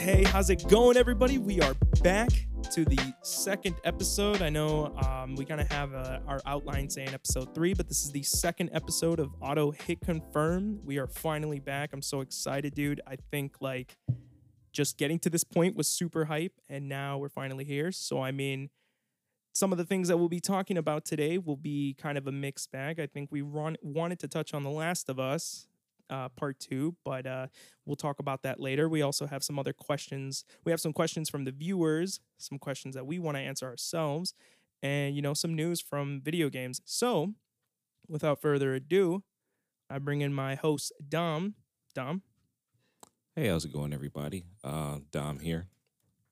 Hey, how's it going, everybody? We are back to the second episode. I know um, we kind of have uh, our outline saying episode three, but this is the second episode of Auto Hit Confirm. We are finally back. I'm so excited, dude. I think like just getting to this point was super hype, and now we're finally here. So, I mean, some of the things that we'll be talking about today will be kind of a mixed bag. I think we run, wanted to touch on The Last of Us, uh, part two, but uh, we'll talk about that later. We also have some other questions. We have some questions from the viewers, some questions that we want to answer ourselves, and you know some news from video games. So, without further ado, I bring in my host Dom. Dom, Hey, how's it going, everybody? Uh, Dom here,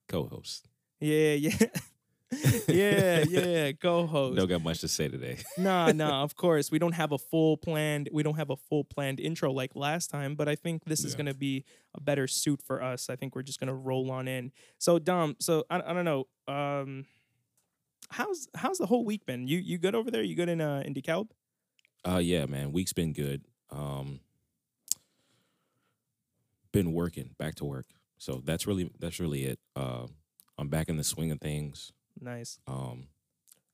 co-host. yeah, yeah, yeah, yeah, co-host. Don't got much to say today. nah, nah, of course. We don't have a full planned we don't have a full planned intro like last time, but I think this is Yeah. gonna be a better suit for us. I think we're just gonna roll on in. So Dom, so I, I don't know. Um how's how's the whole week been? You you good over there? You good in uh in DeKalb? Uh, yeah, man, week's been good. Um, been working, back to work. So that's really that's really it. Uh, I'm back in the swing of things. Nice. Um,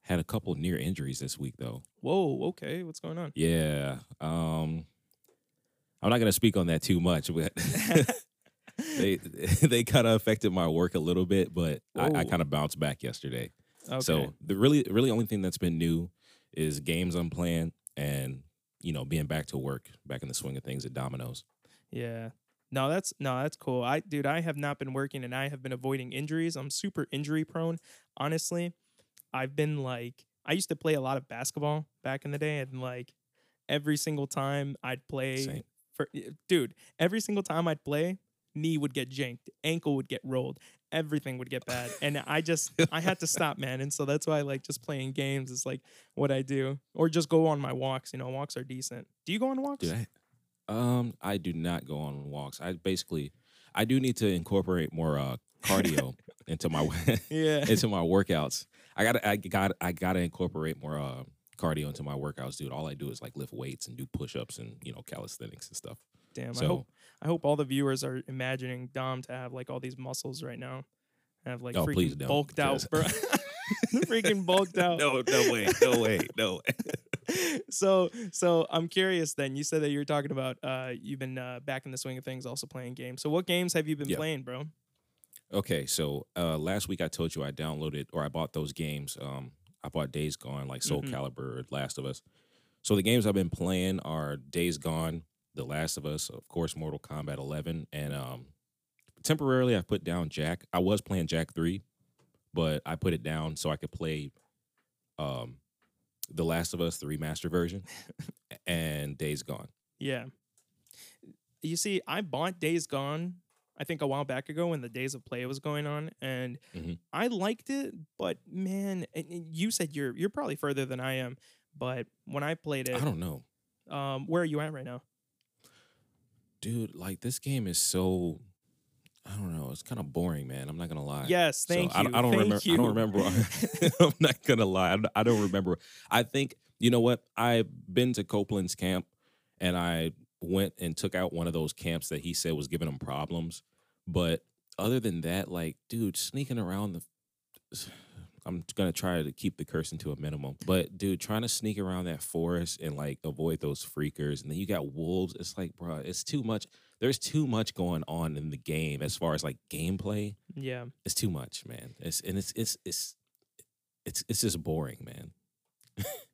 had a couple near injuries this week though. Whoa, okay. What's going on? Yeah. Um, I'm not gonna speak on that too much, but they they kind of affected my work a little bit. But I, I kind of bounced back yesterday. Okay. So the really, really only thing that's been new is games I'm playing and you know being back to work, back in the swing of things at Domino's. Yeah. No, that's no, that's cool. I dude, I have not been working and I have been avoiding injuries. I'm super injury prone. Honestly, I've been like I used to play a lot of basketball back in the day and like every single time I'd play Same. for eh, dude, every single time I'd play, knee would get janked, ankle would get rolled, everything would get bad. And I just I had to stop, man. And so that's why I like just playing games is like what I do. Or just go on my walks, you know, walks are decent. Do you go on walks? Dude, I, um, I do not go on walks. I basically, I do need to incorporate more uh cardio into my yeah. into my workouts. I gotta, I got, I gotta incorporate more uh cardio into my workouts, dude. All I do is like lift weights and do push ups and you know calisthenics and stuff. Damn, I So- hope I hope all the viewers are imagining Dom to have like all these muscles right now. Have like Oh, freaking bulked out, bro. freaking bulked out. No, no way, no way, no way. so so I'm curious then. You said that you were talking about uh you've been uh, back in the swing of things also playing games. So what games have you been Yeah. playing, bro? Okay, so uh, last week I told you I downloaded or I bought those games. Um, I bought Days Gone, like Soul Mhm. Calibur, Last of Us. So the games I've been playing are Days Gone, The Last of Us, of course, Mortal Kombat 11, and um, temporarily I put down Jak. I was playing Jak 3, but I put it down so I could play um, The Last of Us, the remaster version, and Days Gone. Yeah. You see, I bought Days Gone, I think a while back ago when the Days of Play was going on, and Mhm. I liked it, but man, you said you're you're probably further than I am, but when I played it, I don't know. um, where are you at right now? Dude, like this game is so I don't know, it's kind of boring, man. I'm not gonna lie. Yes, thank I, you. I don't thank remember. You. I don't remember. I'm not gonna lie. I don't, I don't remember. I think you know what. I've been to Copeland's camp, and I went and took out one of those camps that he said was giving him problems. But other than that, like, dude, sneaking around the. I'm gonna try to keep the cursing to a minimum, but dude, trying to sneak around that forest and like avoid those freakers, and then you got wolves. It's like, bro, it's too much. There's too much going on in the game as far as like gameplay Yeah, it's too much, man. It's and it's it's it's it's it's just boring, man.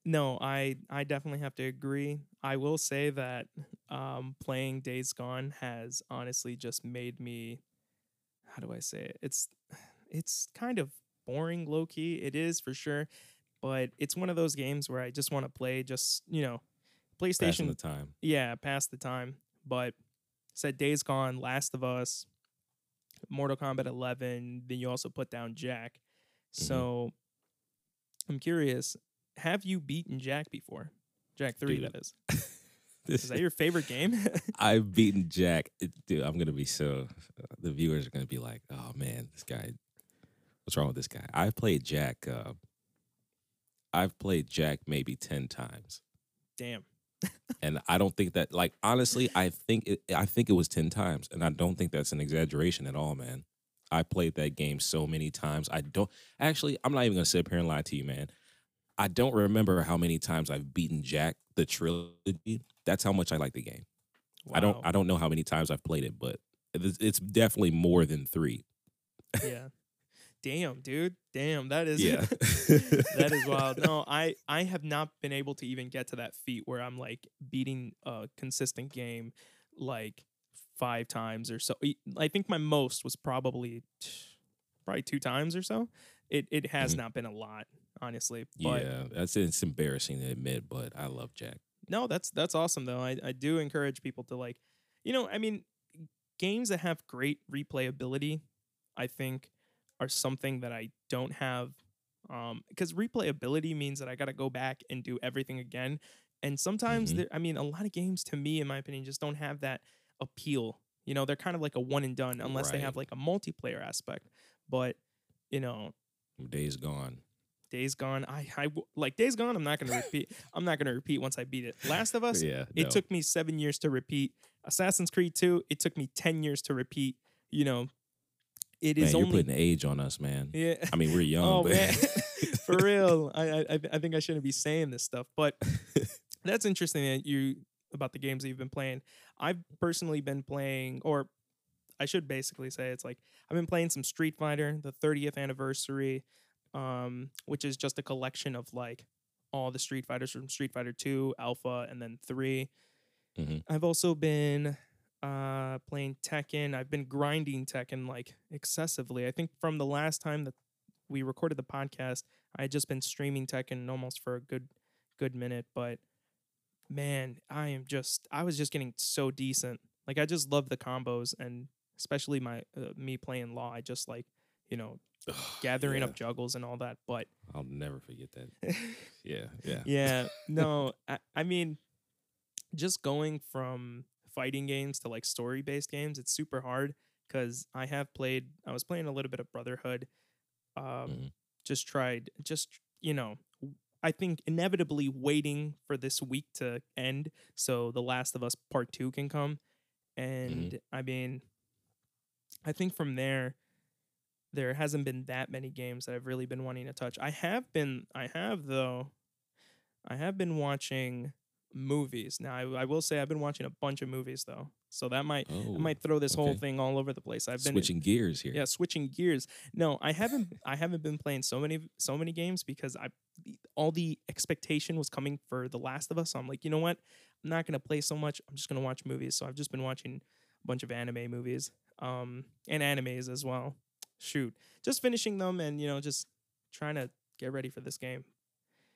no, I I definitely have to agree. I will say that um, playing Days Gone has honestly just made me. How do I say it? It's it's kind of boring, low key. It is for sure, but it's one of those games where I just want to play. Just you know, Passing PlayStation. the time. yeah, pass the time. But said Days Gone, Last of Us, Mortal Kombat 11. Then you also put down Jak. Mhm. So I'm curious, have you beaten Jak before? Jak 3, Dude, that is. Is that your favorite game? I've beaten Jak, dude. I'm gonna be so. The viewers are gonna be like, "Oh man, this guy. What's wrong with this guy?" I've played Jak. Uh, I've played Jak maybe ten times, Damn. And I don't think that. Like honestly, I think it. I think it was ten times, and I don't think that's an exaggeration at all, man. I played that game so many times. I don't actually. I'm not even gonna sit up here and lie to you, man. I don't remember how many times I've beaten Jak the trilogy. That's how much I like the game. I don't. I don't know how many times I've played it, but it's, it's definitely more than three. yeah. Damn, dude. Damn, that is Yeah, that is wild. No, I I have not been able to even get to that feat where I'm like beating a consistent game like five times or so. I think my most was probably probably two times or so. It it has Mhm. not been a lot, honestly. But yeah, that's it's embarrassing to admit, but I love Jak. no, that's that's awesome though. I I do encourage people to like, you know, I mean, games that have great replayability, I think, are something that I don't have. Um, because replayability means that I got to go back and do everything again, and sometimes Mhm. there, I mean, a lot of games to me, in my opinion, just don't have that appeal. You know, they're kind of like a one and done unless they have like a multiplayer aspect. But you know, Days gone. Days Gone, I, I like Days Gone. I'm not gonna repeat. I'm not gonna repeat once I beat it. Last of Us, Yeah, it no. took me seven years to repeat. Assassin's Creed 2, it took me 10 years to repeat. You know, it Man, is you're only. putting age on us, man. Yeah. I mean, we're young, oh, but man. For real. I, I, I- think I shouldn't be saying this stuff, but that's interesting that you about the games that you've been playing. I've personally been playing, or I should basically say it's like I've been playing some Street Fighter, the 30th anniversary, um, which is just a collection of like all the Street Fighters from Street Fighter 2, Alpha, and then 3. Mhm. I've also been uh playing Tekken. I've been grinding Tekken like excessively. I think from the last time that we recorded the podcast, I had just been streaming Tekken almost for a good good minute, but man, I am just I was just getting so decent. Like I just love the combos and especially my uh, me playing Law. I just like, you know, gathering Yeah, up juggles and all that, but I'll never forget that. Yeah, yeah. yeah no I, I mean just going from fighting games to like story based games it's super hard because i have played i was playing a little bit of brotherhood um Mhm. just tried just you know I think inevitably waiting for this week to end so the last of us part two can come and i mean i think from there there hasn't been that many games that I've really been wanting to touch. I have been, I have though, I have been watching movies. Now I, I will say I've been watching a bunch of movies though, so that might Oh, I might throw this whole thing all over the place. I've been switching gears here. yeah, switching gears. No, I haven't. I haven't been playing so many so many games because I all the expectation was coming for The Last of Us. So I'm like, you know what? I'm not gonna play so much. I'm just gonna watch movies. So I've just been watching a bunch of anime movies, um, and animes as well. Shoot, just finishing them and you know just trying to get ready for this game.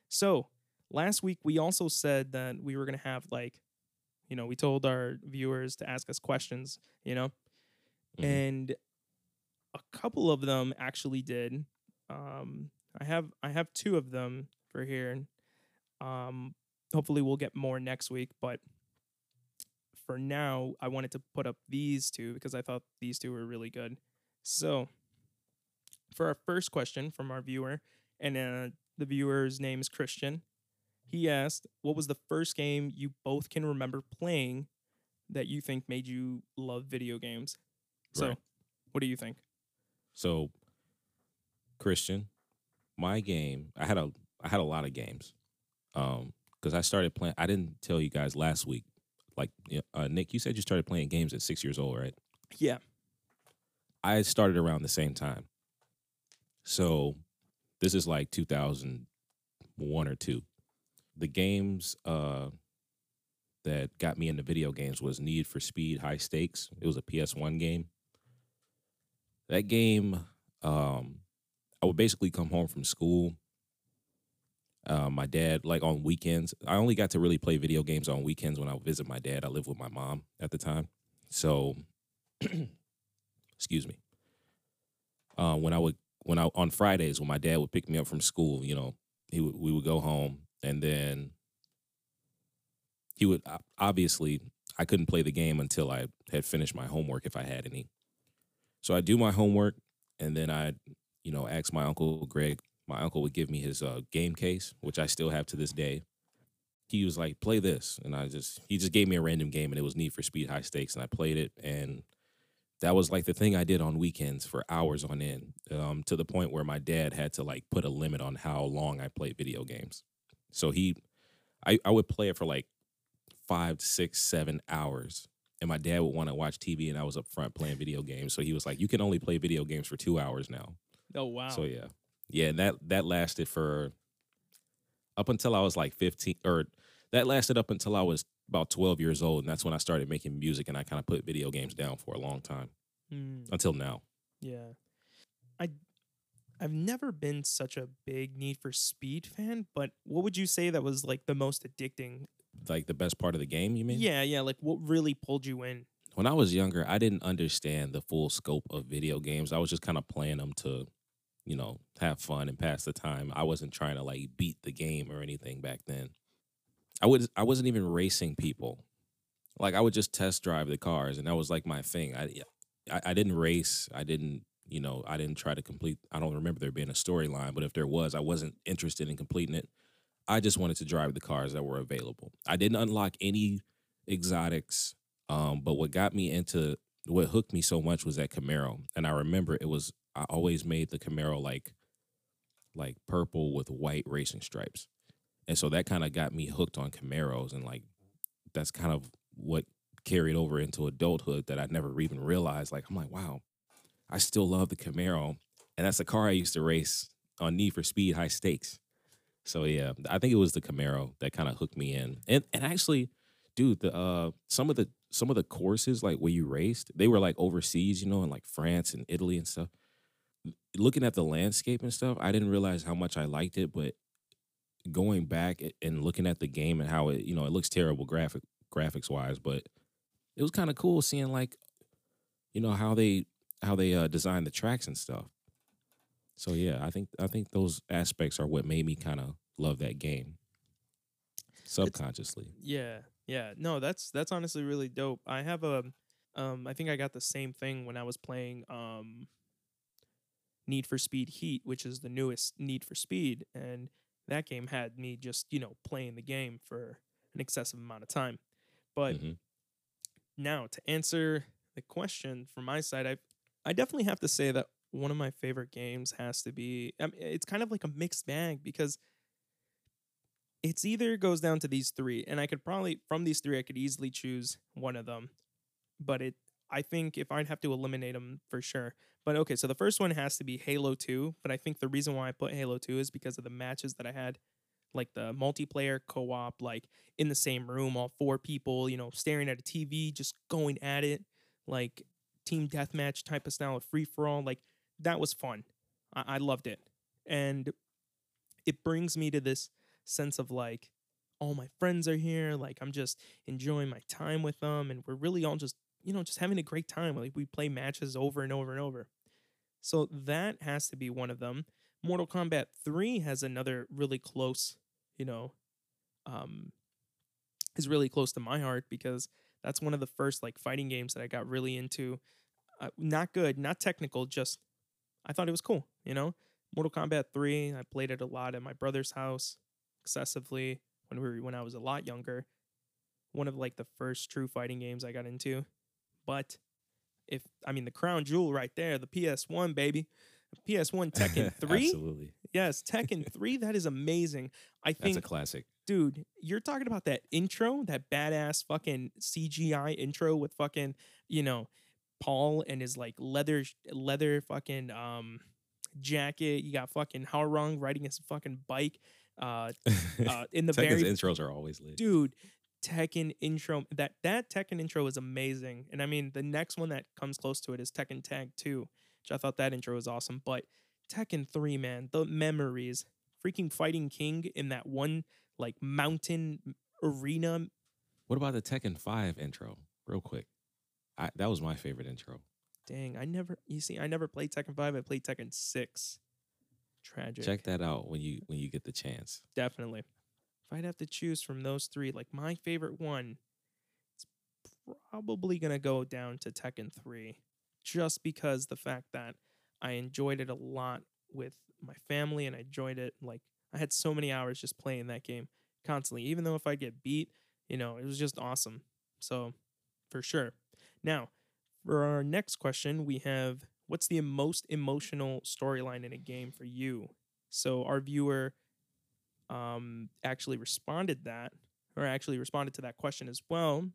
So last week we also said that we were gonna have like, you know, we told our viewers to ask us questions. You know, Mhm. and a couple of them actually did. Um, I have I have two of them for here. Um, hopefully we'll get more next week, but for now I wanted to put up these two because I thought these two were really good. So for our first question from our viewer, and uh, the viewer's name is Christian. He asked, "What was the first game you both can remember playing that you think made you love video games?" So, Right. what do you think? So, Christian, my game, I had a I had a lot of games. Um, because I started playing. I didn't tell you guys last week. Like, uh, Nick, you said you started playing games at six years old, right? Yeah. I started around the same time. So, this is like 2001 or two. The games uh, that got me into video games was Need for Speed High Stakes. It was a PS1 game. That game, um, I would basically come home from school. Uh, my dad, like on weekends, I only got to really play video games on weekends when I would visit my dad. I lived with my mom at the time. So, excuse me. Uh, when I would, when I, on Fridays, when my dad would pick me up from school, you know, he would, we would go home and then he would, obviously, I couldn't play the game until I had finished my homework if I had any. So I do my homework and then I, you know, ask my uncle Greg. My uncle would give me his uh, game case, which I still have to this day. He was like, "Play this," and I just he just gave me a random game, and it was Need for Speed High Stakes, and I played it, and that was like the thing I did on weekends for hours on end, um, to the point where my dad had to like put a limit on how long I played video games. So he, I, I would play it for like five, six, seven hours. And my dad would want to watch TV, and I was up front playing video games. So he was like, "You can only play video games for two hours now." Oh wow. So yeah, yeah, and that that lasted for up until I was like fifteen, or that lasted up until I was about twelve years old, and that's when I started making music, and I kind of put video games down for a long time Mm, until now. yeah. I I've never been such a big Need for Speed fan, but what would you say that was like the most addicting? Like the best part of the game, you mean? Yeah, yeah. Like what really pulled you in? When I was younger, I didn't understand the full scope of video games. I was just kind of playing them to, you know, have fun and pass the time. I wasn't trying to like beat the game or anything back then. I would I wasn't even racing people. Like I would just test drive the cars, and that was like my thing. I I, I didn't race. I didn't you know I didn't try to complete. I don't remember there being a storyline, but if there was, I wasn't interested in completing it. I just wanted to drive the cars that were available. I didn't unlock any exotics. Um, but what got me into what hooked me so much was that Camaro, and I remember it was I always made the Camaro like like purple with white racing stripes, and so that kind of got me hooked on Camaros, and like that's kind of what carried over into adulthood that I never even realized. Like I'm like, wow, I still love the Camaro, and that's the car I used to race on Need for Speed High Stakes. So yeah, I think it was the Camaro that kind of hooked me in, and and actually, dude, the uh some of the some of the courses like where you raced, they were like overseas, you know, in like France and Italy and stuff. Looking at the landscape and stuff, I didn't realize how much I liked it, but going back and looking at the game and how it, you know, it looks terrible graphic graphics wise, but it was kind of cool seeing like, you know, how they how they uh designed the tracks and stuff. So yeah, I think I think those aspects are what made me kind of love that game subconsciously. Yeah, yeah. No, that's that's honestly really dope. I have a um I think I got the same thing when I was playing um Need for Speed Heat, which is the newest Need for Speed, and that game had me just, you know, playing the game for an excessive amount of time. But Mhm. now to answer the question from my side, I I definitely have to say that one of my favorite games has to be I mean, it's kind of like a mixed bag because it's either goes down to these three and I could probably from these three I could easily choose one of them. But it I think if I'd have to eliminate them for sure. But okay, so the first one has to be Halo 2, but I think the reason why I put Halo 2 is because of the matches that I had like the multiplayer co-op like in the same room all four people, you know, staring at a TV just going at it like team deathmatch type of style free for all like that was fun. I-, I loved it. And it brings me to this sense of like all my friends are here like i'm just enjoying my time with them and we're really all just you know just having a great time like we play matches over and over and over so that has to be one of them mortal kombat 3 has another really close you know um is really close to my heart because that's one of the first like fighting games that i got really into uh, not good not technical just i thought it was cool you know mortal kombat 3 i played it a lot at my brother's house excessively when we were when I was a lot younger. One of like the first true fighting games I got into. But if I mean the crown jewel right there, the PS1 baby, PS1 Tekken 3. Absolutely. yes, Tekken 3 that is amazing. I think That's a classic. Dude, you're talking about that intro, that badass fucking CGI intro with fucking, you know, Paul and his like leather leather fucking um jacket. You got fucking Hwoarang riding his fucking bike. Uh, uh in the Tekken's very intros are always lit. dude Tekken intro that that Tekken intro is amazing. And I mean the next one that comes close to it is Tekken Tag 2, which I thought that intro was awesome. But Tekken 3, man, the memories. Freaking fighting King in that one like mountain arena. What about the Tekken 5 intro? Real quick. I, that was my favorite intro. Dang, I never you see, I never played Tekken 5, I played Tekken 6. Tragic. Check that out when you when you get the chance. Definitely. If I'd have to choose from those three, like my favorite one, it's probably gonna go down to Tekken 3. Just because the fact that I enjoyed it a lot with my family and I enjoyed it like I had so many hours just playing that game constantly. Even though if I get beat, you know, it was just awesome. So for sure. Now, For our next question, we have what's the most emotional storyline in a game for you? So our viewer um actually responded that or actually responded to that question as well.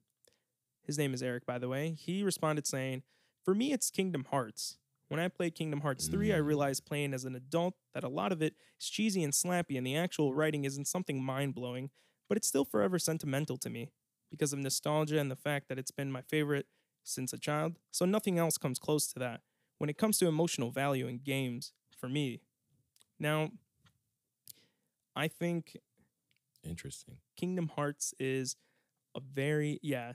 His name is Eric by the way. He responded saying, "For me it's Kingdom Hearts. When I played Kingdom Hearts 3, I Mm. realized playing as an adult that a lot of it is cheesy and slappy and the actual writing isn't something mind-blowing, but it's still forever sentimental to me because of nostalgia and the fact that it's been my favorite since a child. So nothing else comes close to that when it comes to emotional value in games for me. Now, I think Interesting. Kingdom Hearts is a very yeah.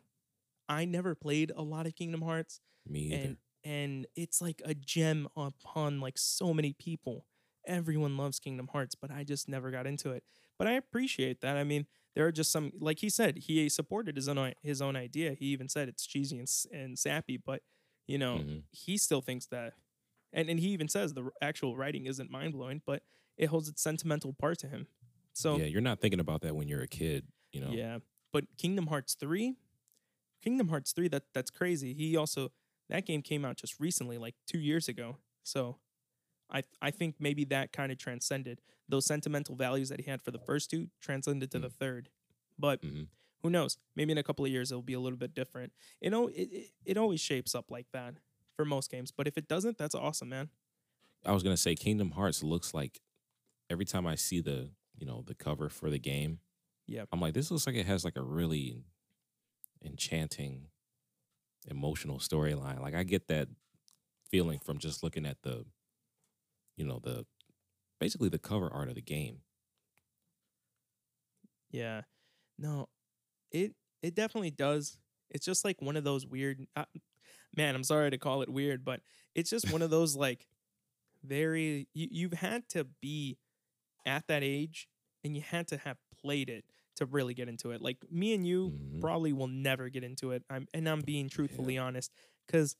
I never played a lot of Kingdom Hearts Me either. And it's like a gem upon like so many people. Everyone loves Kingdom Hearts, but I just never got into it. But I appreciate that. I mean, there are just some like he said, he supported his own his own idea. He even said it's cheesy and, and sappy, but you know, Mhm. he still thinks that and and he even says the actual writing isn't mind-blowing, but it holds its sentimental part to him. So yeah, you're not thinking about that when you're a kid, you know. yeah, but Kingdom Hearts three, Kingdom Hearts three, that that's crazy. He also that game came out just recently, like two years ago. So, I I think maybe that kind of transcended those sentimental values that he had for the first two transcended to the third. But Mhm. who knows? Maybe in a couple of years it'll be a little bit different. You know, it, it it always shapes up like that for most games. But if it doesn't, that's awesome, man. I was gonna say Kingdom Hearts looks like every time I see the you know the cover for the game, Yep. I'm like, this looks like it has like a really enchanting, emotional storyline. Like I get that feeling from just looking at the, you know, the basically the cover art of the game. Yeah. No, it it definitely does. It's just like one of those weird uh, man, I'm sorry to call it weird, but it's just one of those like very you, you've had to be at that age and you had to have played it to really get into it. Like me and you Mhm. probably will never get into it. I'm and I'm being truthfully honest cuz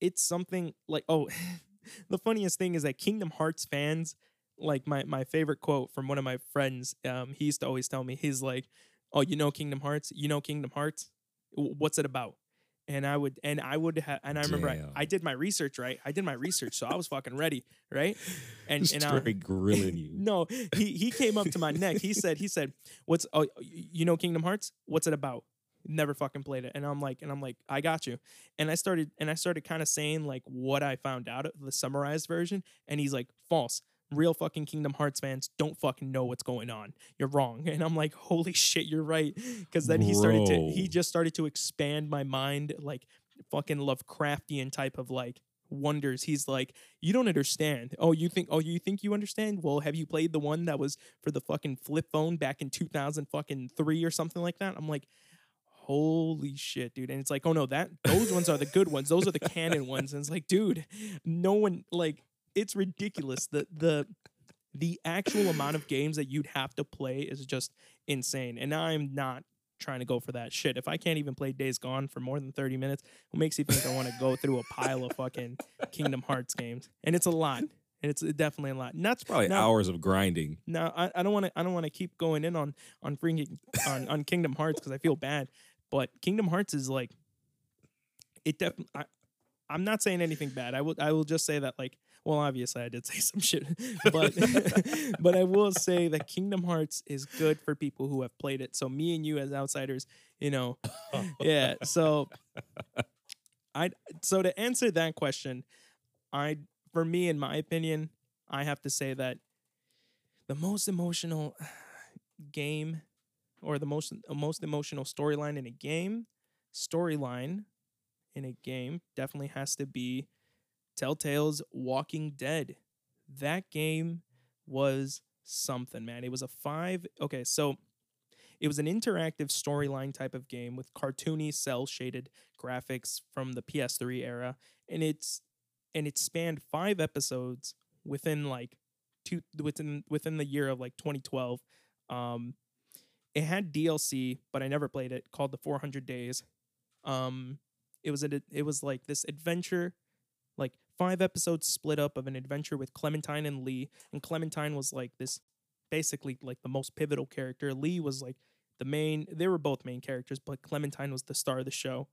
it's something like oh the funniest thing is that Kingdom Hearts fans like my my favorite quote from one of my friends um he used to always tell me he's like oh you know Kingdom Hearts you know Kingdom Hearts what's it about and I would and I would have and I remember I, I did my research right I did my research so I was fucking ready right and and I, Straight um, grilling you. no, he he came up to my neck. He said, he said, "What's oh you know Kingdom Hearts? What's it about?" Never fucking played it, and I'm like, and I'm like, I got you. And I started and I started kind of saying like what I found out of the summarized version, and he's like, false. Real fucking Kingdom Hearts fans don't fucking know what's going on. You're wrong. And I'm like, holy shit, you're right. Because then he started to he just started to expand my mind like fucking Lovecraftian type of like wonders. He's like, you don't understand. Oh, you think? Oh, you think you understand? Well, have you played the one that was for the fucking flip phone back in 2000 fucking three or something like that? I'm like, holy shit, dude. And it's like, oh no, that those ones are the good ones. Those are the canon ones. And it's like, dude, no one like it's ridiculous. The the the actual amount of games that you'd have to play is just insane. And I'm not trying to go for that shit. If I can't even play Days Gone for more than 30 minutes, what makes you think I want to go through a pile of fucking Kingdom Hearts games? And it's a lot. And it's definitely a lot. Not Probably now, hours of grinding. now I, I don't want to I don't want to keep going in on on freaking on, on Kingdom Hearts because I feel bad. But Kingdom Hearts is like it definitely I'm not saying anything bad. I will I will just say that like well obviously I did say some shit. But but I will say that Kingdom Hearts is good for people who have played it. So me and you as outsiders, you know, yeah. So I so to answer that question, I for me in my opinion, I have to say that the most emotional game or the most most emotional storyline in a game, storyline in a game definitely has to be Telltale's Walking Dead. That game was something, man. It was a 5 Okay, so it was an interactive storyline type of game with cartoony cell shaded graphics from the PS3 era and it's and it spanned 5 episodes within like two within within the year of like 2012. Um it had DLC, but I never played it called The 400 Days. Um it was a it was like this adventure five episodes split up of an adventure with Clementine and Lee and Clementine was like this basically like the most pivotal character. Lee was like the main they were both main characters, but Clementine was the star of the show.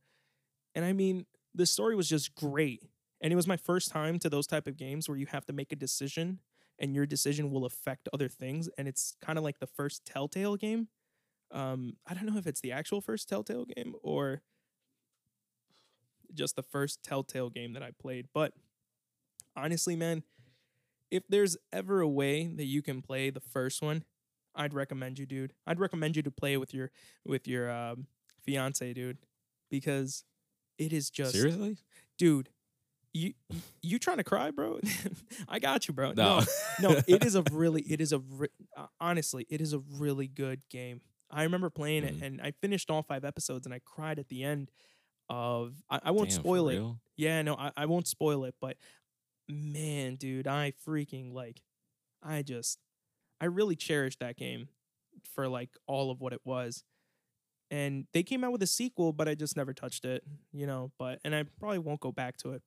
And I mean, the story was just great. And it was my first time to those type of games where you have to make a decision and your decision will affect other things. And it's kind of like the first Telltale game. Um, I don't know if it's the actual first Telltale game or just the first Telltale game that I played. But honestly, man, if there's ever a way that you can play the first one, I'd recommend you, dude. I'd recommend you to play with your with your um, fiance, dude, because it is just Seriously? dude. You you trying to cry, bro? I got you, bro. No. No, no, it is a really, it is a re- uh, honestly, it is a really good game. I remember playing Mhm. it, and I finished all five episodes, and I cried at the end of. I, I won't Damn, spoil it. real? Yeah, no, I, I won't spoil it, but man, dude, I freaking like, I just, I really cherished that game for like all of what it was. And they came out with a sequel, but I just never touched it, you know. But and I probably won't go back to it.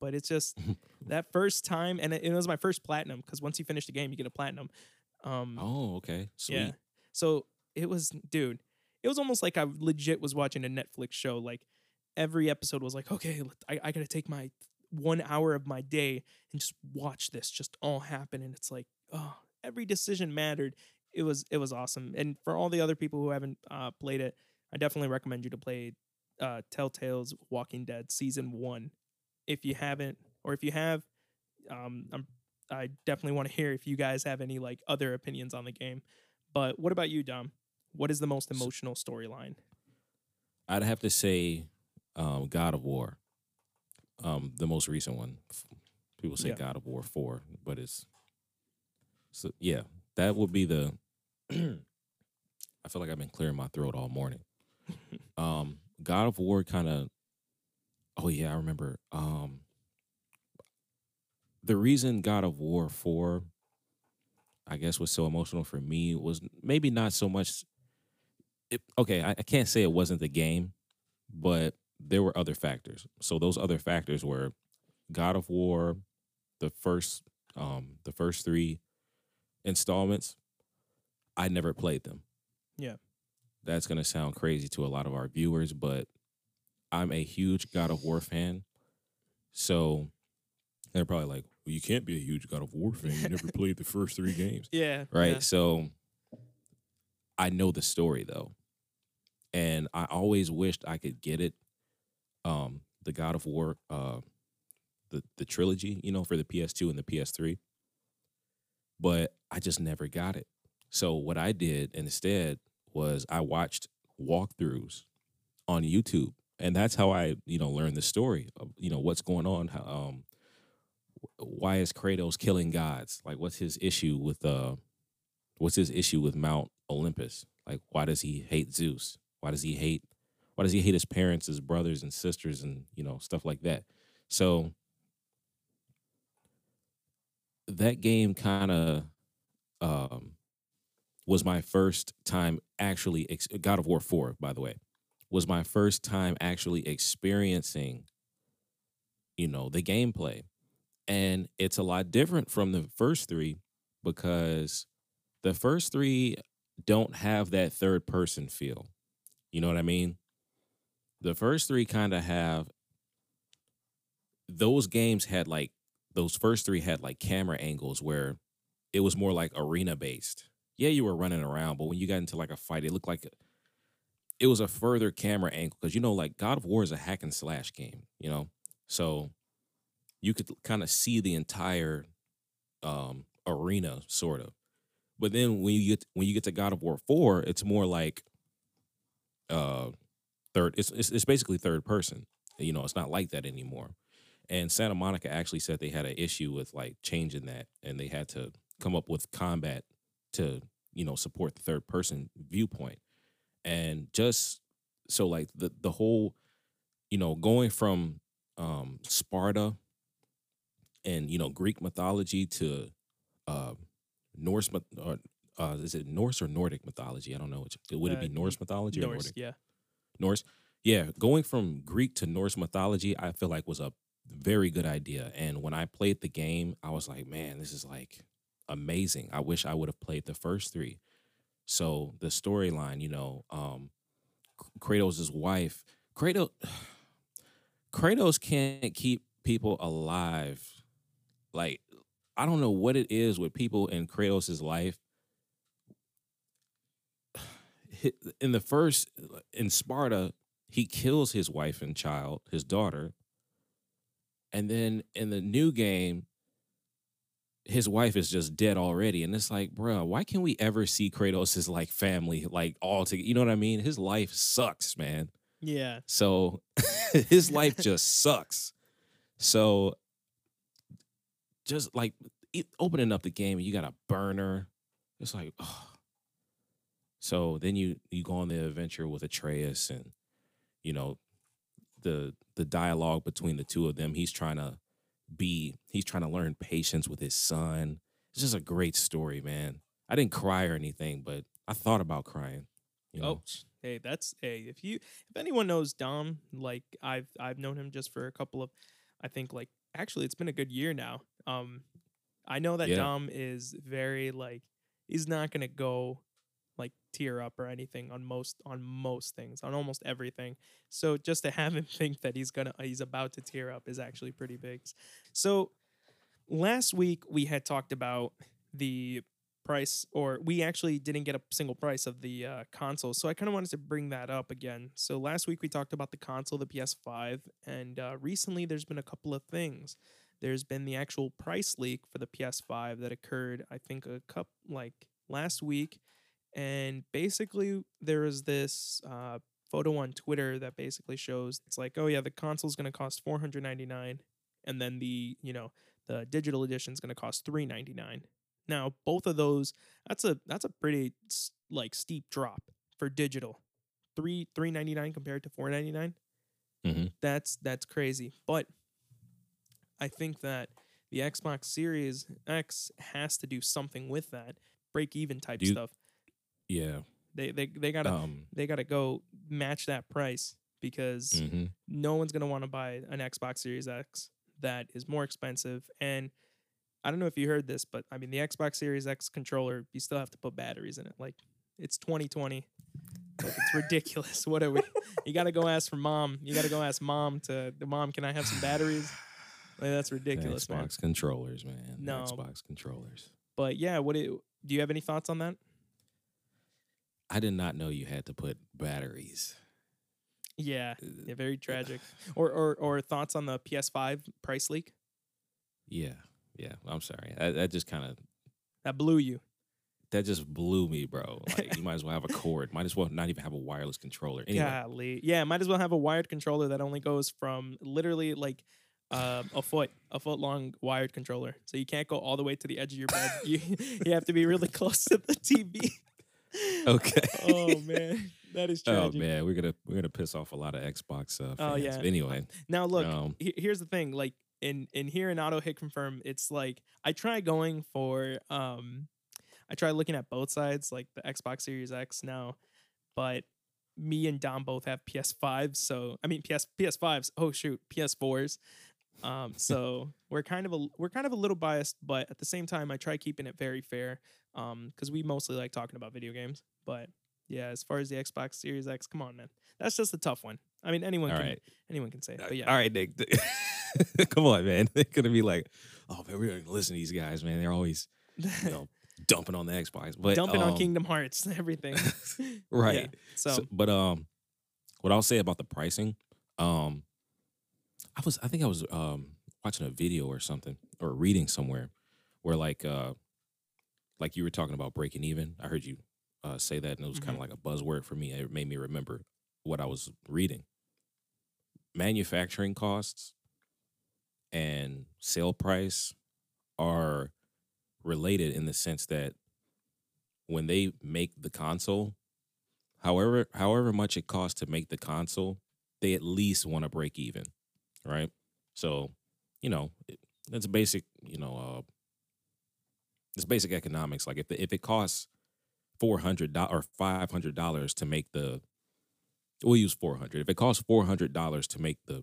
But it's just that first time, and it, it was my first platinum because once you finish the game, you get a platinum. Um, Oh, okay. Sweet. yeah. So it was, dude, it was almost like I legit was watching a Netflix show. Like every episode was like, okay, I, I got to take my one hour of my day and just watch this just all happen. And it's like, oh, every decision mattered. It was, it was awesome. And for all the other people who haven't uh, played it, I definitely recommend you to play uh, Telltale's Walking Dead season one. If you haven't, or if you have, um, I'm I definitely want to hear if you guys have any like other opinions on the game. But what about you, Dom? What is the most emotional storyline? I'd have to say um, God of War, um, the most recent one. People say Yeah. God of War Four, but it's so yeah. That would be the. I feel like I've been clearing my throat all morning. um, God of War kind of. Oh yeah, I remember. Um, the reason God of War Four, I guess, was so emotional for me was maybe not so much it, okay, I, I can't say it wasn't the game, but there were other factors. So those other factors were God of War, the first um the first three installments. I never played them. Yeah. That's gonna sound crazy to a lot of our viewers, but I'm a huge God of War fan. So they're probably like, well, you can't be a huge God of War fan. You never played the first three games Yeah. right? So I know the story though, and I always wished I could get it. Um, the God of War, uh, the the trilogy, you know, for the PS2 and the PS3, but I just never got it. So what I did instead was I watched walkthroughs on YouTube, and that's how I, you know, learned the story of you know what's going on. How, um, why is Kratos killing gods? Like, what's his issue with uh what's his issue with Mount Olympus? Like, why does he hate Zeus? Why does he hate? Why does he hate his parents, his brothers and sisters, and you know stuff like that? So that game kind of um, was my first time actually. Ex- God of War Four, by the way, was my first time actually experiencing, you know, the gameplay, and it's a lot different from the first three because the first three don't have that third person feel. You know what I mean? The first three kind of have those games had like those first three had like camera angles where it was more like arena based. Yeah, you were running around, but when you got into like a fight, it looked like it was a further camera angle because you know, like God of War is a hack and slash game, you know, so you could kind of see the entire um, arena, sort of. But then when you get when you get to God of War four, it's more like uh third. It's it's, it's basically third person. You know, it's not like that anymore. And Santa Monica actually said they had an issue with like changing that, and they had to come up with combat to you know support the third person viewpoint. And just so like the the whole, you know, going from um Sparta and you know Greek mythology to uh, Norse or uh, is it Norse or Nordic mythology? I don't know. Which, would it be Uh, Norse mythology or Norse, Nordic? yeah. Norse. Yeah, going from Greek to Norse mythology, I feel like was a very good idea. And when I played the game, I was like, man, this is like amazing. I wish I would have played the first three. So the storyline, you know, um, Kratos' wife, Kratos, Kratos can't keep people alive. Like I don't know what it is with people in Kratos' life. In the first in Sparta, he kills his wife and child, his daughter. And then in the new game, his wife is just dead already. And it's like, bro, why can't we ever see Kratos like family, like all together? You know what I mean? His life sucks, man. Yeah. So his life just sucks. So just like opening up the game and you got a burner. It's like, oh. So then you you go on the adventure with Atreus and you know the the dialogue between the two of them. He's trying to be he's trying to learn patience with his son. It's just a great story, man. I didn't cry or anything, but I thought about crying. You know? Oh, hey, that's hey. If you if anyone knows Dom, like I've I've known him just for a couple of, I think like actually it's been a good year now. Um, I know that Yeah. Dom is very like he's not gonna go like tear up or anything on most on most things on almost everything. So just to have him think that he's gonna he's about to tear up is actually pretty big. So last week we had talked about the price or we actually didn't get a single price of the uh, console so i kind of wanted to bring that up again so last week we talked about the console the ps5 and uh, recently there's been a couple of things there's been the actual price leak for the ps5 that occurred i think a cup like last week and basically there is this uh, photo on twitter that basically shows it's like oh yeah the console's going to cost 499 and then the you know the digital edition is going to cost 399 now, both of those, that's a that's a pretty like steep drop for digital. Three three ninety nine compared to four ninety nine. Mhm. That's that's crazy. But I think that the Xbox Series X has to do something with that break even type Do you- stuff. Yeah. They they they gotta Um they gotta go match that price because mhm. no one's gonna want to buy an Xbox Series X that is more expensive. And I don't know if you heard this, but I mean the Xbox Series X controller, you still have to put batteries in it. Like it's 2020. Like, it's ridiculous. What are we? You got to go ask for mom. You got to go ask mom to the mom. Can I have some batteries? Like, that's ridiculous, Xbox man. controllers, man. No. Xbox controllers. But yeah, what do do you have any thoughts on that? I did not know you had to put batteries. Yeah, yeah, very tragic. Or or or thoughts on the PS5 price leak? Yeah, yeah. I'm sorry. That, that just kind of That blew you. that just blew me, bro. Like you might as well have a cord. Might as well not even have a wireless controller. Anyway, Golly. Yeah, might as well have a wired controller that only goes from literally like um, a foot, a foot long wired controller. So you can't go all the way to the edge of your bed. you you have to be really close to the TV. okay. oh man, that is true. Oh man, we're gonna we're gonna piss off a lot of Xbox uh, fans. Oh, yeah. But anyway, Now look, um, here's the thing. Like in in here in auto hit confirm, it's like I try going for um, I try looking at both sides, like the Xbox Series X now, but me and Dom both have PS5s, so I mean PS PS5s. Oh shoot, PS4s. Um, so we're kind of a we're kind of a little biased, but at the same time, I try keeping it very fair. Um, because we mostly like talking about video games, but yeah, as far as the Xbox Series X, come on, man, that's just a tough one. I mean, anyone all can right. anyone can say, it, but yeah, All right, Nick. Come on, man. They're gonna be like, oh man, we're gonna listen to these guys, man. They're always you know dumping on the Xbox, but dumping on um, Kingdom Hearts, and everything. right? Yeah, So, So- but um, what I'll say about the pricing, um, I was I think I was um watching a video or something or reading somewhere where like uh like you were talking about breaking even. I heard you uh say that and it was kind Mhm. of like a buzzword for me. It made me remember what I was reading. Manufacturing costs and sale price are related in the sense that when they make the console, however however much it costs to make the console, they at least want to break even, right? So, you know, it, that's basic, you know, uh it's basic economics. Like if the, if it costs four hundred or five hundred dollars to make the, we'll use four hundred. If it costs four hundred dollars to make the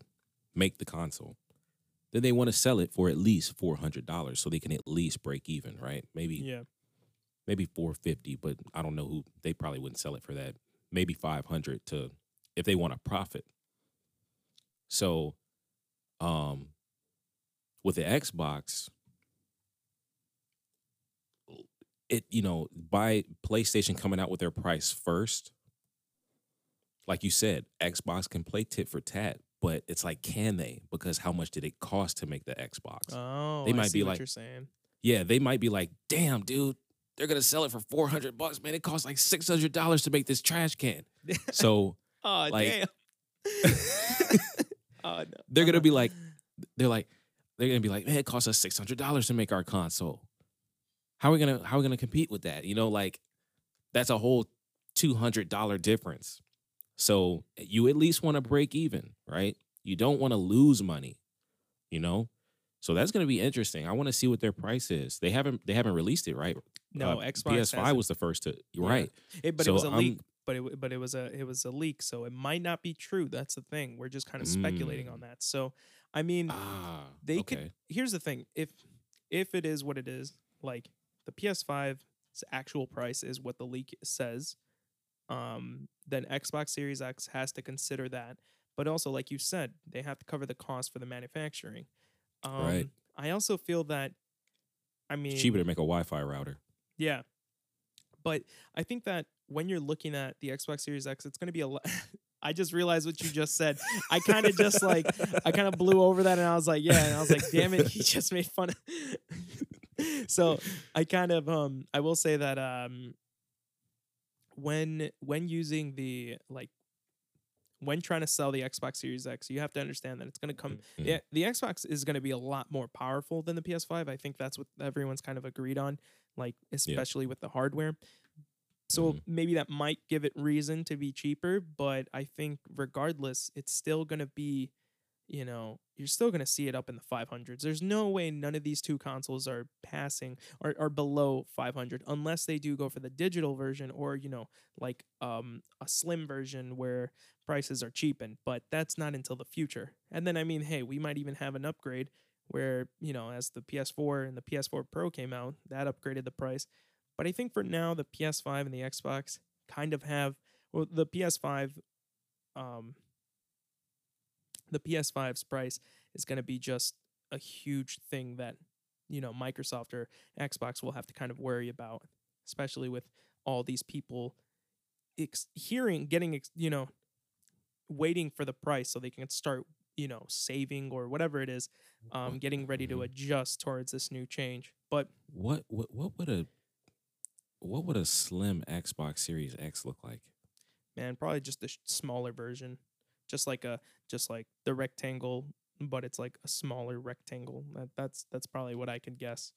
make the console, then they want to sell it for at least four hundred dollars so they can at least break even, right? Maybe yeah, maybe 450 but i don't know who they probably wouldn't sell it for that maybe 500 to if they want a profit so Um, with the Xbox, it you know by PlayStation coming out with their price first, like you said, Xbox can play tit for tat, but it's like can they? Because how much did it cost to make the Xbox? Oh, They I might see be what like- you're saying. Yeah, they might be like, damn, dude, they're gonna sell it for four hundred bucks, man. It costs like six hundred dollars to make this trash can. So oh like- damn. oh no. they're gonna be like, they're like, they're gonna be like, man, it costs us six hundred dollars to make our console. How are we gonna how are we gonna compete with that? You know, like that's a whole two hundred dollar difference. So you at least want to break even, right? You don't want to lose money, you know. So that's gonna be interesting. I want to see what their price is. They haven't they haven't released it, right? no, Uh, Xbox PS5 hasn't. was the first to. Yeah. right. It, but So it was a leak. But it, but it was a it was a leak, so it might not be true. That's the thing. We're just kind of speculating Mm. on that. So, I mean, Ah, they okay. could. Here's the thing: if if it is what it is, like the PS5's actual price is what the leak says, um, then Xbox Series X has to consider that. But also, like you said, they have to cover the cost for the manufacturing. Um, Right. I also feel that. I mean, It's cheaper to make a Wi-Fi router. yeah. But I think that when you're looking at the Xbox Series X, it's going to be a lot. I just realized what you just said. I kind of just like, I kind of blew over that and I was like, yeah. And I was like, damn it, he just made fun of. so I kind of, um, I will say that, um, when, when using the, like, when trying to sell the Xbox Series X, you have to understand that it's going to come Mhm. yeah, the Xbox is going to be a lot more powerful than the PS5. I think that's what everyone's kind of agreed on, like especially with the hardware. So Mhm. maybe that might give it reason to be cheaper, but I think regardless, it's still going to be, you know, you're still going to see it up in the 500s. There's no way none of these two consoles are passing or are below 500 unless they do go for the digital version or, you know, like um a slim version where prices are cheapened, but that's not until the future. And then I mean, hey, we might even have an upgrade where, you know, as the PS4 and the PS4 Pro came out, that upgraded the price. But I think for now the PS5 and the Xbox kind of have well the PS5 um the PS5's price is going to be just a huge thing that you know Microsoft or Xbox will have to kind of worry about, especially with all these people ex- hearing, getting, ex- you know, waiting for the price so they can start, you know, saving or whatever it is, um, getting ready to mhm. adjust towards this new change. But What what what would a what would a slim Xbox Series X look like? man, probably just a smaller version, just like a, just like the rectangle, but it's like a smaller rectangle. That, that's that's probably what I could guess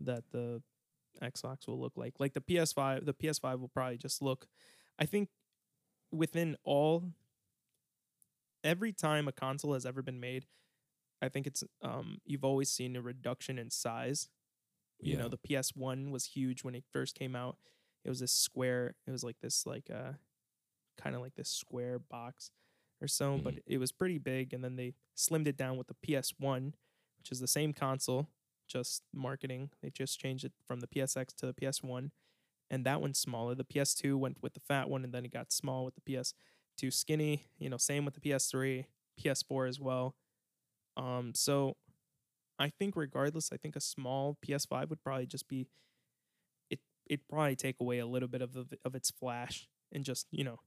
that the Xbox will look like. Like the PS5, the PS5 will probably just look. I think within all every time a console has ever been made, I think it's um you've always seen a reduction in size. You know, the PS1 was huge when it first came out. It was this square, it was like this like uh kind of like this square box or so, but it was pretty big and then they slimmed it down with the PS1, which is the same console, just marketing. They just changed it from the PSX to the PS1 and that one's smaller. The PS2 went with the fat one and then it got small with the PS2 skinny, you know, same with the PS3, PS4 as well. Um so I think regardless, I think a small PS5 would probably just be it it'd probably take away a little bit of the, of its flash and just, you know,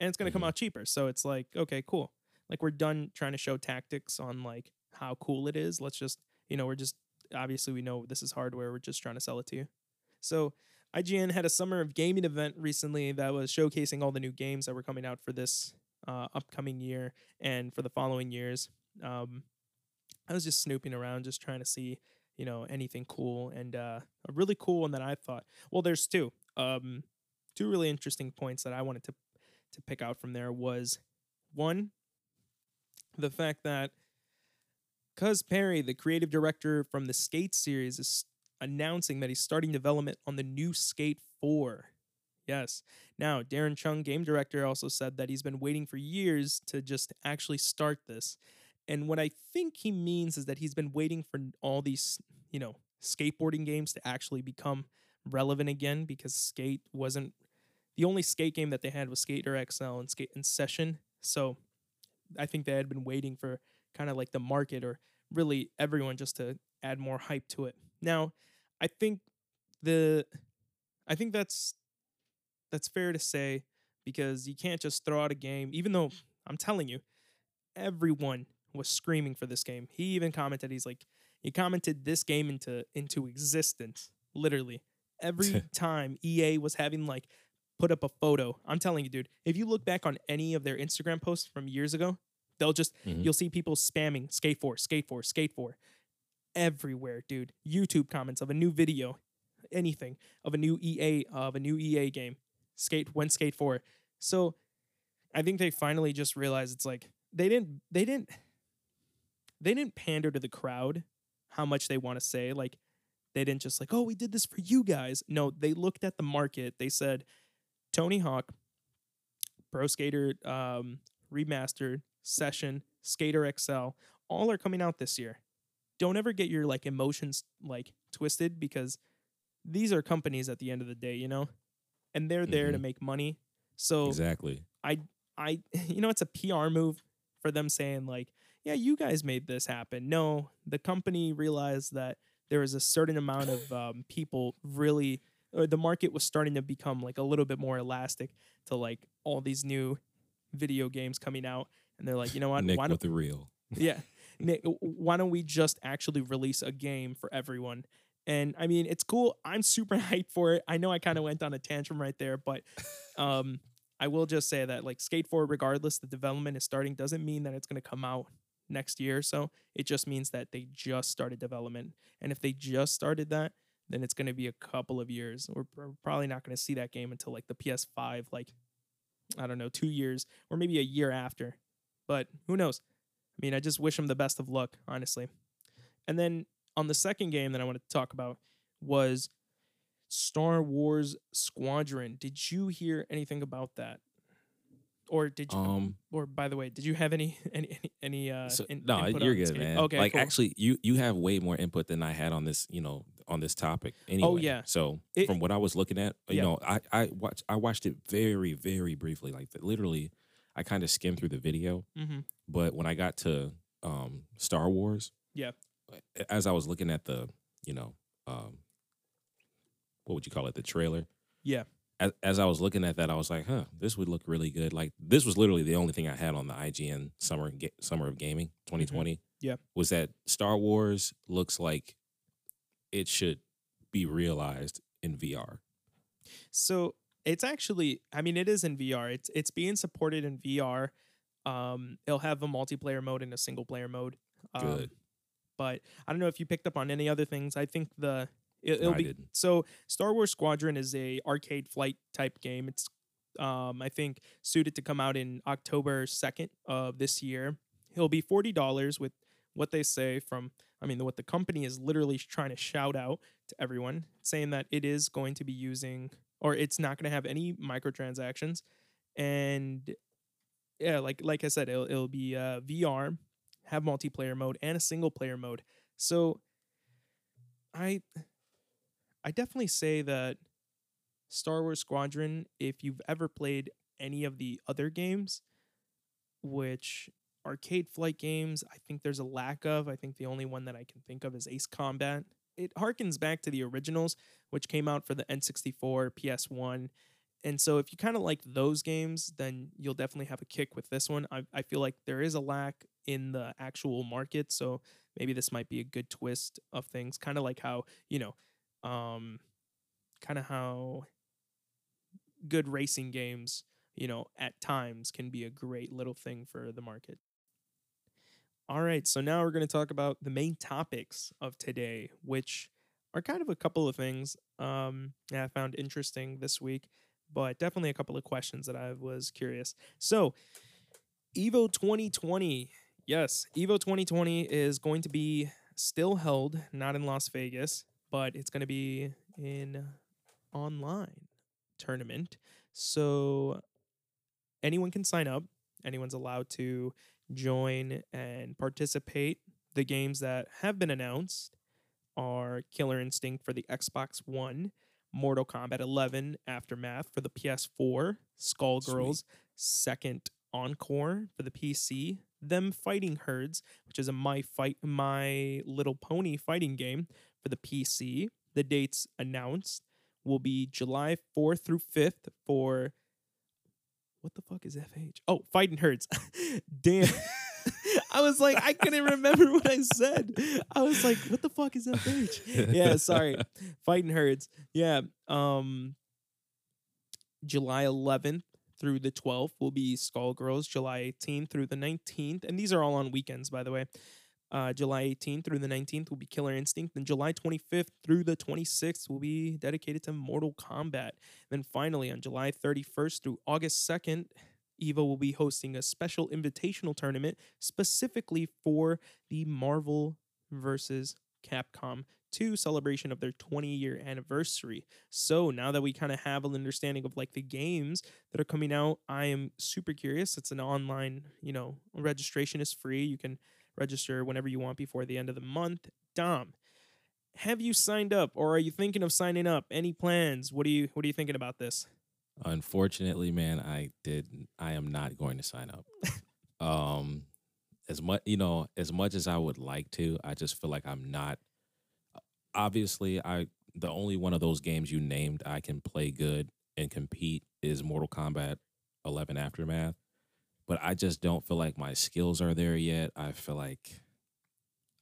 and it's going to come out cheaper. So it's like, okay, cool. Like we're done trying to show tactics on like how cool it is. Let's just, you know, we're just obviously we know this is hardware. We're just trying to sell it to you. So IGN had a summer of gaming event recently that was showcasing all the new games that were coming out for this uh, upcoming year and for the following years. Um, I was just snooping around, just trying to see, you know, anything cool. And uh, a really cool one that I thought, well, there's two, um, two really interesting points that I wanted to to pick out from there was one, the fact that Cuz Parry, the creative director from the Skate series, is announcing that he's starting development on the new Skate 4. Yes. Now, Deran Chung, game director, also said that he's been waiting for years to just actually start this. And what I think he means is that he's been waiting for all these, you know, skateboarding games to actually become relevant again because Skate wasn't the only skate game that they had was Skater XL and Skate in Session. So I think they had been waiting for kind of like the market or really everyone just to add more hype to it. Now, I think the I think that's that's fair to say because you can't just throw out a game even though I'm telling you everyone was screaming for this game. He even commented he's like he commented this game into into existence literally every time EA was having like put up a photo. I'm telling you dude, if you look back on any of their Instagram posts from years ago, they'll just Mhm. you'll see people spamming skate 4, skate 4, skate 4 everywhere, dude. YouTube comments of a new video, anything of a new EA of a new EA game. Skate when Skate 4. So I think they finally just realized it's like they didn't they didn't they didn't pander to the crowd how much they want to say like they didn't just like oh we did this for you guys. No they looked at the market. They said tony hawk pro skater um, remastered session skater xl all are coming out this year. Don't ever get your like emotions like twisted because these are companies at the end of the day you know? And they're there to make money. So Exactly. I I you know it's a PR move for them saying like, yeah, you guys made this happen. No, the company realized that there was a certain amount of um, people really or the market was starting to become like a little bit more elastic to like all these new video games coming out and they're like, you know what? Nick Why with don't the real. yeah. Nick, why don't we just actually release a game for everyone? And I mean, it's cool. I'm super hyped for it. I know I kind of went on a tantrum right there, but um, I will just say that like Skate 4, regardless, the development is starting doesn't mean that it's going to come out next year or so. It just means that they just started development. And if they just started that, then it's going to be a couple of years. We're probably not going to see that game until like the PS5, like, I don't know, two years or maybe a year after. But who knows? I mean, I just wish them the best of luck, honestly. And then on the second game that I wanted to talk about was Star Wars Squadron. Did you hear anything about that? Or did you? Um, or by the way, did you have any any any, any uh? so, in- no, you're good, man. Okay, like cool. actually, you you have way more input than I had on this, you know, on this topic. Anyway, Oh, yeah. So It- from what I was looking at, you Yeah. know, I I watched I watched it very very briefly, like literally, I kind of skimmed through the video. Mm-hmm. But when I got to um, Star Wars, Yeah. as I was looking at the, you know, um, what would you call it, the trailer? Yeah. As, as I was looking at that, I was like, huh, this would look really good. Like this was literally the only thing I had on the IGN summer Ga- summer of gaming 2020. Mm-hmm. Yeah. was that Star Wars looks like it should be realized in VR. So it's actually, I mean, it is in VR. It's it's being supported in VR. Um, it'll have a multiplayer mode and a single player mode. Um, Good. But I don't know if you picked up on any other things. I think the it, No, will I be didn't. so. Star Wars Squadron is a arcade flight type game. It's um, I think suited to come out in October second of this year. It'll be forty dollars with what they say from. I mean, what the company is literally trying to shout out to everyone, saying that it is going to be using or it's not going to have any microtransactions, and yeah, like like I said, it'll it'll be uh, VR, have multiplayer mode and a single player mode. So, I I definitely say that Star Wars Squadron, if you've ever played any of the other games, which arcade flight games, I think there's a lack of. I think the only one that I can think of is Ace Combat. It harkens back to the originals, which came out for the N64, PS1. And so if you kind of like those games, then you'll definitely have a kick with this one. I, I feel like there is a lack in the actual market. So maybe this might be a good twist of things, kind of like how, you know, um, kind of how good racing games, you know, at times can be a great little thing for the market. All right, so now we're going to talk about the main topics of today, which are kind of a couple of things um, I found interesting this week, but definitely a couple of questions that I was curious. So, Evo 2020, yes, Evo 2020 is going to be still held, not in Las Vegas, but it's going to be in online tournament. So anyone can sign up. Anyone's allowed to join and participate. The games that have been announced are Killer Instinct for the Xbox One, Mortal Kombat 11 Aftermath for the PS4, Skullgirls Second Encore for the PC, Them Fighting Herds, which is a My Fight My Little Pony fighting game for the PC. The dates announced will be July 4th through 5th for what the fuck is FH? Oh, Fighting Herds. Damn. I was like, I couldn't remember what I said. I was like, what the fuck is FH? yeah, sorry. Fighting Herds. Yeah. Um July 11th through the 12th will be Skullgirls. July 18th through the 19th. And these are all on weekends, by the way. Uh, July 18th through the 19th will be Killer Instinct. Then July 25th through the 26th will be dedicated to Mortal Kombat. Then finally, on July 31st through August 2nd, EVO will be hosting a special invitational tournament specifically for the Marvel versus Capcom 2 celebration of their 20 year anniversary. So now that we kind of have an understanding of like the games that are coming out, I am super curious. It's an online, you know, registration is free. You can register whenever you want before the end of the month. Dom, have you signed up or are you thinking of signing up? Any plans? What are you what are you thinking about this? Unfortunately, man, I did I am not going to sign up. um as much you know, as much as I would like to, I just feel like I'm not obviously I the only one of those games you named I can play good and compete is Mortal Kombat 11 Aftermath but I just don't feel like my skills are there yet. I feel like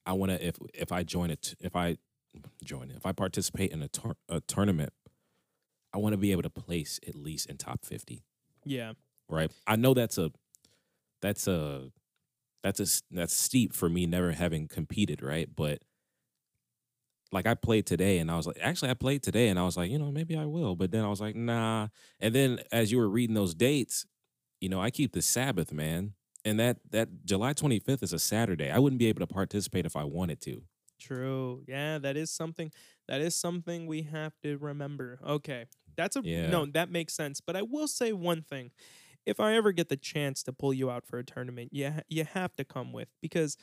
I want to if if I join it if I join it, if I participate in a, tur- a tournament, I want to be able to place at least in top 50. Yeah. Right? I know that's a that's a that's a that's steep for me never having competed, right? But like I played today and I was like, actually I played today and I was like, you know, maybe I will. But then I was like, nah. And then as you were reading those dates, you know, I keep the Sabbath, man. And that that July 25th is a Saturday. I wouldn't be able to participate if I wanted to. True. Yeah, that is something that is something we have to remember. Okay. That's a Yeah. no, that makes sense. But I will say one thing. If I ever get the chance to pull you out for a tournament, you you have to come with because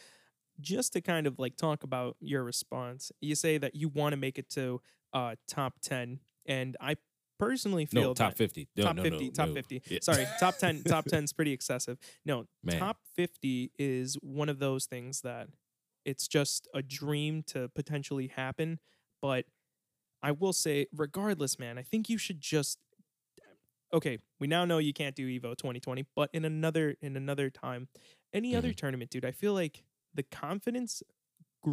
just to kind of like talk about your response, you say that you want to make it to uh top 10 and I personally feel No, top that- 50. No, top no, 50 no, top no. 50 Yeah. sorry top 10 top 10 is pretty excessive no Man. top 50 is one of those things that it's just a dream to potentially happen but i will say regardless man i think you should just okay we now know you can't do evo 2020 but in another in another time any other mm-hmm. tournament dude i feel like the confidence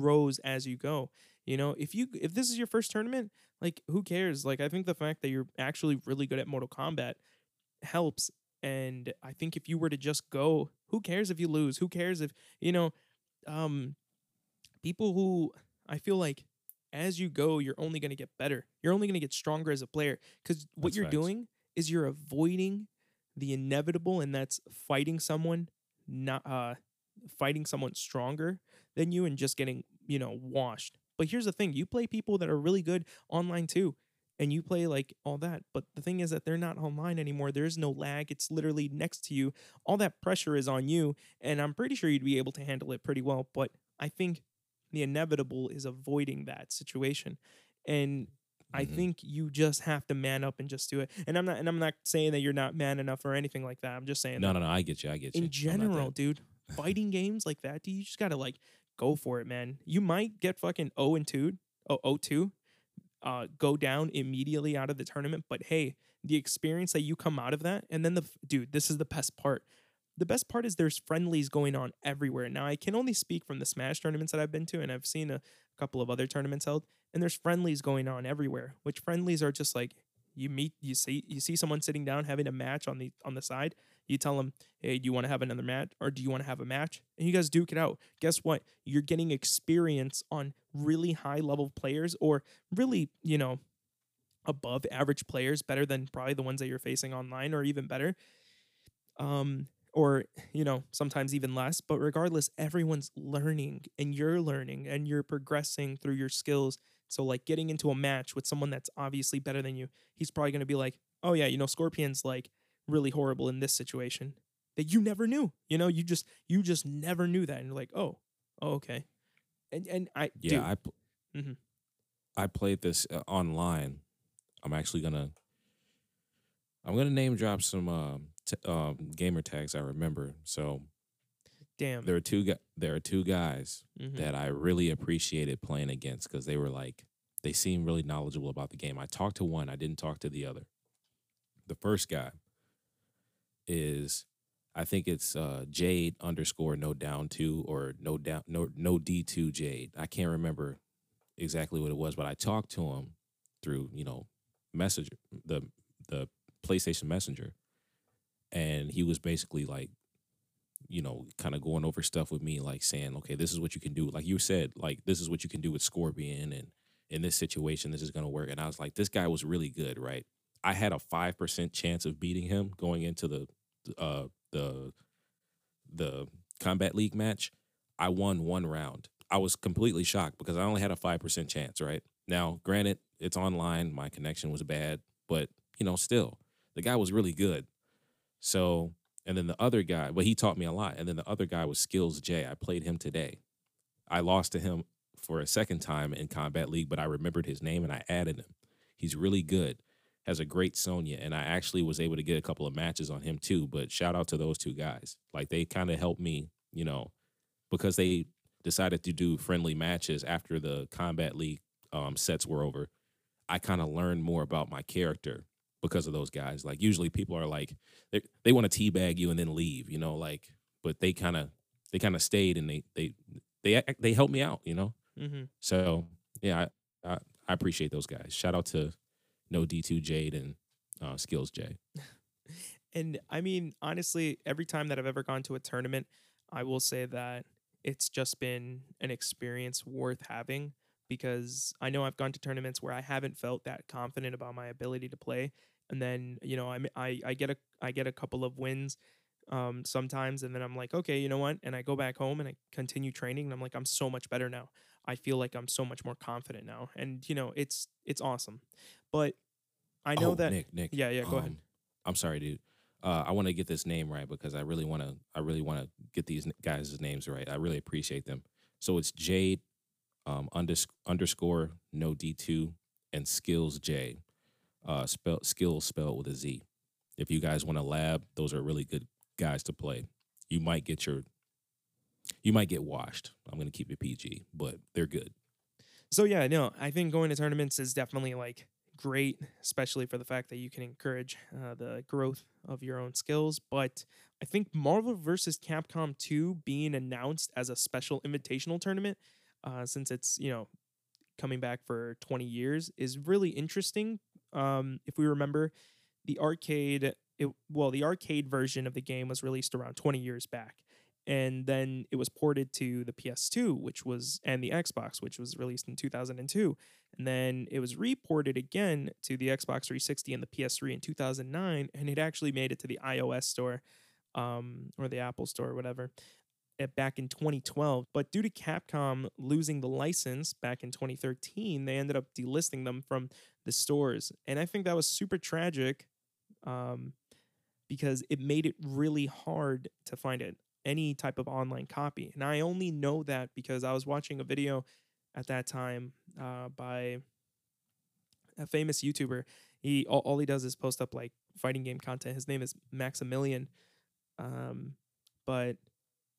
grows as you go you know? If you if this is your first tournament like who cares? Like i think the fact that you're actually really good at mortal kombat helps and i think if you were to just go who cares if you lose? Who cares if you know um people who i feel like as you go you're only going to get better. You're only going to get stronger as a player cuz what That's you're facts. doing is you're avoiding the inevitable and that's fighting someone not uh fighting someone stronger than you and just getting you know washed but here's the thing you play people that are really good online too and you play like all that but the thing is that they're not online anymore there's no lag it's literally next to you all that pressure is on you and i'm pretty sure you'd be able to handle it pretty well but i think the inevitable is avoiding that situation and I Mhm. think you just have to man up and just do it. And I'm not and I'm not saying that you're not man enough or anything like that. I'm just saying No, that no, no. I get you. I get you. in general, dude, fighting games like that, dude, you just gotta like go for it, man. You might get fucking 0 and 2, oh, 0 2, uh, go down immediately out of the tournament. But hey, the experience that you come out of that, and then the dude, this is the best part. The best part is there's friendlies going on everywhere. Now I can only speak from the Smash tournaments that I've been to, and I've seen a couple of other tournaments held, and there's friendlies going on everywhere. Which friendlies are just like you meet, you see, you see someone sitting down having a match on the on the side. You tell them, hey, do you want to have another match, or do you want to have a match? And you guys duke it out. Guess what? You're getting experience on really high level players, or really, you know, above average players, better than probably the ones that you're facing online, or even better. Um, or you know sometimes even less but regardless everyone's learning and you're learning and you're progressing through your skills so like getting into a match with someone that's obviously better than you he's probably going to be like oh yeah you know scorpion's like really horrible in this situation that you never knew you know you just you just never knew that and you're like oh oh okay and and i Yeah, dude, I pl- Mhm. I played this uh, online. I'm actually gonna I'm gonna name drop some um t- um, gamer tags I remember. So Damn. There are two gu- there are two guys Mhm. that I really appreciated playing against because they were like they seemed really knowledgeable about the game. I talked to one, I didn't talk to the other. The first guy is I think it's uh Jade underscore no down two or no down no no D two Jade. I can't remember exactly what it was, but I talked to him through, you know, messenger the the PlayStation Messenger. And he was basically like, you know, kind of going over stuff with me, like saying, okay, this is what you can do. Like you said, like this is what you can do with Scorpion and in this situation, this is gonna work. And I was like, this guy was really good, right? I had a five percent chance of beating him going into the uh the the Kombat League match. I won one round. I was completely shocked because I only had a five percent chance, right? Now, granted, it's online, my connection was bad, but you know, still, the guy was really good. So, and then the other guy, but he taught me a lot. And then the other guy was Skillz J. I played him today. I lost to him for a second time in Kombat League, but I remembered his name and I added him. He's really good, has a great Sonya, and I actually was able to get a couple of matches on him too. But shout out to those two guys. Like they kind of helped me, you know, because they decided to do friendly matches after the Kombat League um, sets were over. I kind of learned more about my character because of those guys. Like usually people are like they they want to teabag you and then leave, you know, like but they kind of they kind of stayed and they they they they helped me out, you know. Mm-hmm. So yeah, I, I I appreciate those guys. Shout out to No D two Jade and uh, Skillz J. And I mean, honestly, every time that I've ever gone to a tournament, I will say that it's just been an experience worth having because I know I've gone to tournaments where I haven't felt that confident about my ability to play, and then you know I'm, I I get a I get a couple of wins um, sometimes, and then I'm like, okay, you know what? And I go back home and I continue training, and I'm like, I'm so much better now. I feel like I'm so much more confident now, and you know, it's it's awesome. But I know Oh, that Nick Nick. yeah yeah go ahead. um, I'm sorry, dude. Uh, I want to get this name right because I really want to. I really want to get these guys' names right. I really appreciate them. So it's Jade, um, unders- underscore no D two and Skillz J, uh, spell skills spelled with a Z. If you guys want to lab, those are really good guys to play. You might get your, you might get washed. I'm gonna keep it PG, but they're good. So yeah, no, I think going to tournaments is definitely like great, especially for the fact that you can encourage uh, the growth of your own skills. But I think Marvel vs. Capcom 2 being announced as a special invitational tournament, uh, since it's you know coming back for 20 years, is really interesting. Um, if we remember, the arcade, it, well, the arcade version of the game was released around 20 years back and then it was ported to the PS2, which was and the Xbox, which was released in 2002, and then it was reported again to the Xbox 360 and the PS3 in 2009, and it actually made it to the iOS store, um, or the Apple store, or whatever, back in 2012. But due to Capcom losing the license back in 2013, they ended up delisting them from the stores, and I think that was super tragic. Um, because it made it really hard to find it any type of online copy. And I only know that because I was watching a video at that time uh, by a famous YouTuber. He all, all he does is post up like fighting game content. His name is Maximilian, um, but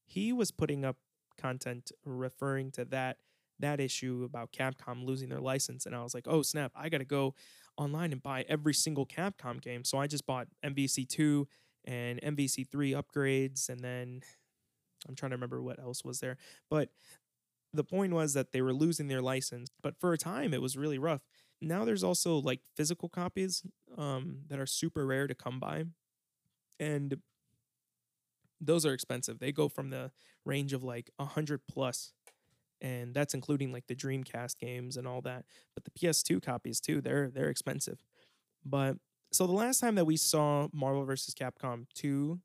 he was putting up content referring to that that issue about Capcom losing their license. And I was like, oh snap! I got to go online and buy every single Capcom game. So I just bought MVC two and MVC three upgrades, and then I'm trying to remember what else was there. But the point was that they were losing their license, but for a time it was really rough. Now there's also like physical copies um, that are super rare to come by, and those are expensive. They go from the range of like a hundred plus, and that's including like the Dreamcast games and all that. But the PS2 copies too, they're they're expensive. But so the last time that we saw Marvel vs. Capcom 2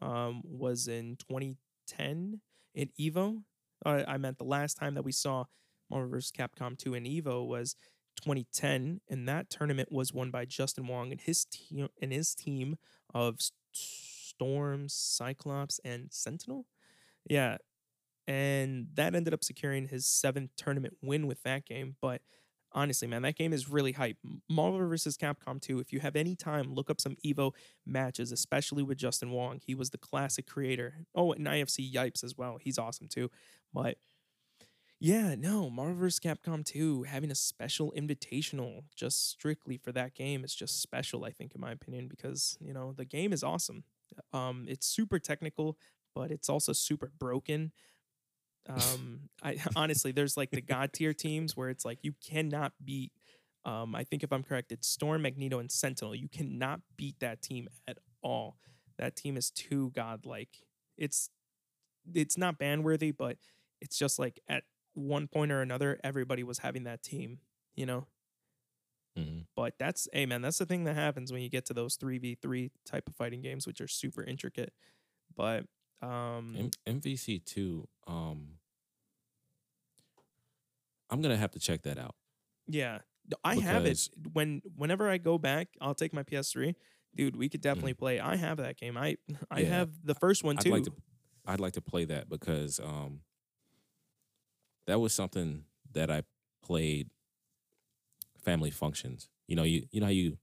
um, was in 2010 in Evo. Uh, I meant the last time that we saw Marvel vs. Capcom 2 in Evo was 2010, and that tournament was won by Justin Wong and his team and his team of S- Storm, Cyclops, and Sentinel. Yeah, and that ended up securing his seventh tournament win with that game. But honestly, man, that game is really hype. Marvel vs. Capcom 2, if you have any time, look up some Evo matches, especially with Justin Wong. He was the classic creator. Oh, and IFC Yipes as well. He's awesome too. But yeah, no, Marvel vs. Capcom 2 having a special invitational just strictly for that game is just special, I think, in my opinion, because you know the game is awesome. Um, it's super technical, but it's also super broken. Um, I honestly, there's like the god tier teams where it's like you cannot beat. Um, I think if I'm correct, it's Storm, Magneto, and Sentinel. You cannot beat that team at all. That team is too godlike. It's it's not ban worthy, but it's just like at one point or another, everybody was having that team, you know. Mhm. But that's hey man, that's the thing that happens when you get to those three v three type of fighting games, which are super intricate. But um, M- MVC two. Um, I'm gonna have to check that out. yeah, I have it. When whenever I go back, I'll take my PS3. Dude, we could definitely play. I have that game. I I Mm. Yeah. have the first one I'd too. like to. I'd like to play that because um, that was something that I played. Family functions. You know, you you know how you,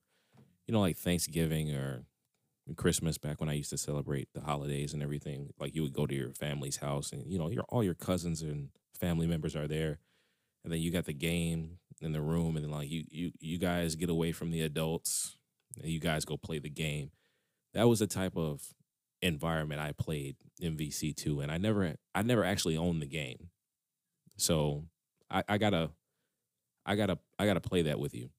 you know, like Thanksgiving or Christmas back when I used to celebrate the holidays and everything. Like you would go to your family's house and you know your all your cousins and family members are there, and then you got the game in the room and then like you you you guys get away from the adults and you guys go play the game. That was the type of environment I played MVC two, and I never I never actually owned the game, so I, I gotta I gotta I gotta play that with you.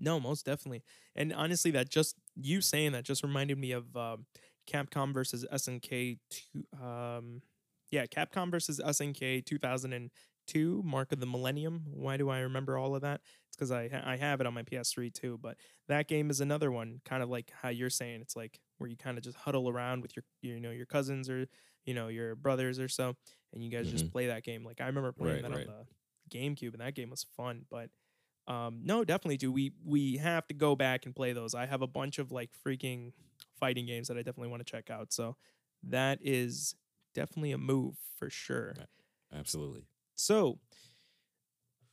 No, most definitely. And honestly, that just you saying that just reminded me of um, Capcom versus SNK. Two, um, yeah, Capcom versus SNK 2002, Mark of the Millennium. Why do I remember all of that? It's because I ha- I have it on my PS3 too. But that game is another one, kind of like how you're saying. It's like where you kind of just huddle around with your you know your cousins or you know your brothers or so, and you guys just play that game. Like I remember playing Right, that right. on the GameCube, and that game was fun. But um, no, definitely do. We we have to go back and play those. I have a bunch of like freaking fighting games that I definitely want to check out. So that is definitely a move for sure. Absolutely. So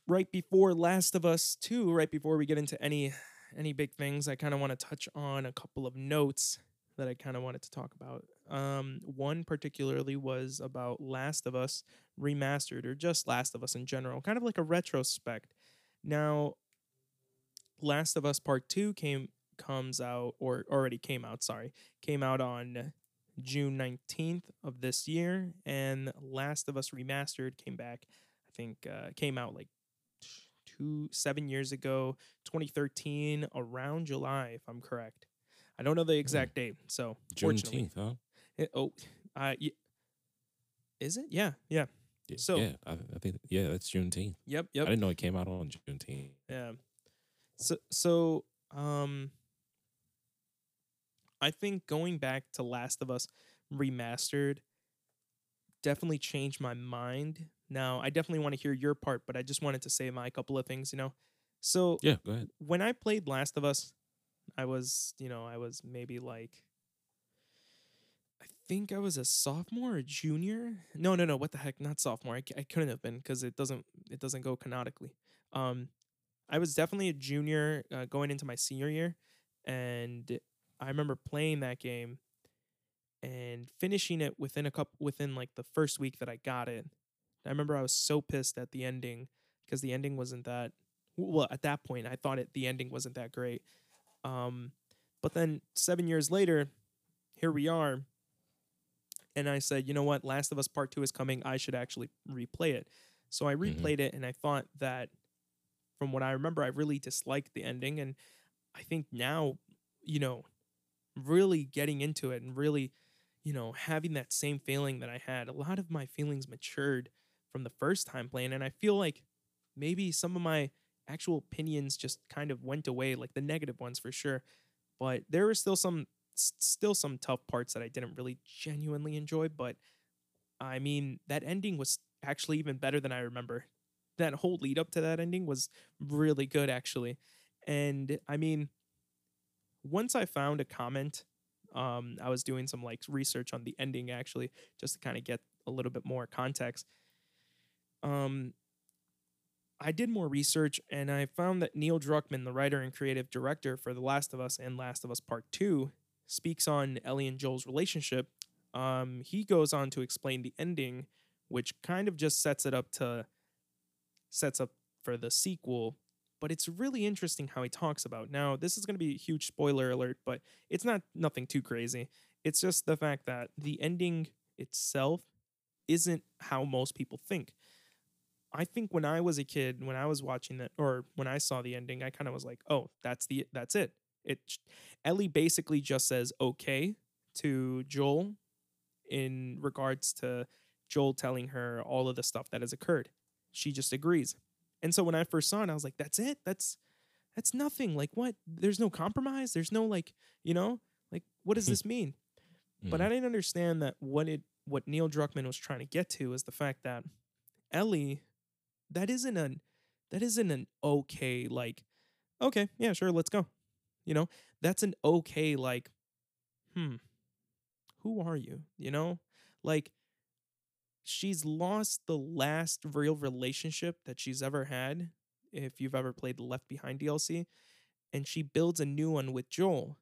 right before Last of Us 2, right before we get into any any big things, I kind of want to touch on a couple of notes that I kind of wanted to talk about. Um, one particularly was about Last of Us remastered or just Last of Us in general, kind of like a retrospect. Now, Last of Us Part 2 came comes out or already came out, sorry, came out on June 19th of this year and Last of Us remastered came back I think uh, came out like two seven years ago 2013 around July if I'm correct I don't know the exact date so Juneteenth, huh? it, oh uh, is it yeah yeah Yeah, So- yeah, I, I think yeah, that's Juneteenth. yep yep. I didn't know it came out on Juneteenth. Yeah. So so um I think going back to Last of Us remastered definitely changed my mind. Now, I definitely want to hear your part, but I just wanted to say my couple of things, you know. So Yeah, go ahead. when I played Last of Us, I was, you know, I was maybe like I think I was a sophomore or junior. No, no, no. What the heck? Not sophomore. I, I couldn't have been because it doesn't it doesn't go canonically. Um, I was definitely a junior uh, going into my senior year, and I remember playing that game and finishing it within a couple within like the first week that I got it. I remember I was so pissed at the ending because the ending wasn't that well at that point I thought it the ending wasn't that great. Um, but then seven years later, here we are. And I said, you know what? Last of Us Part 2 is coming. I should actually replay it. So I replayed it and I thought that from what I remember, I really disliked the ending. And I think now, you know, really getting into it and really, you know, having that same feeling that I had, a lot of my feelings matured from the first time playing. And I feel like maybe some of my actual opinions just kind of went away, like the negative ones for sure. But there were still some still some tough parts that I didn't really genuinely enjoy, but I mean, that ending was actually even better than I remember. That whole lead up to that ending was really good actually. And I mean, once I found a comment, um, I was doing some like research on the ending actually, just to kind of get a little bit more context. Um, I did more research and I found that Neil Druckmann, the writer and creative director for The Last of Us and Last of Us Part 2, speaks on Ellie and Joel's relationship. Um, he goes on to explain the ending, which kind of just sets it up to sets up for the sequel. But it's really interesting how he talks about. Now, this is going to be a huge spoiler alert, but it's not nothing too crazy. It's just the fact that the ending itself isn't how most people think. I think when I was a kid, when I was watching that, or when I saw the ending, I kind of was like, "Oh, that's the that's it." It Ellie basically just says okay to Joel in regards to Joel telling her all of the stuff that has occurred. She just agrees. And so when I first saw it, I was like, "That's it. That's that's nothing. Like what? There's no compromise. There's no like, you know, like what does this mean?" But I Mhm. didn't understand that what it what Neil Druckmann was trying to get to is the fact that Ellie, that isn't an that isn't an okay like, okay, yeah, sure, let's go. You know, that's an okay like, hmm, who are you? You know, like she's lost the last real relationship that she's ever had. If you've ever played the Left Behind DLC, and she builds a new one with Joel,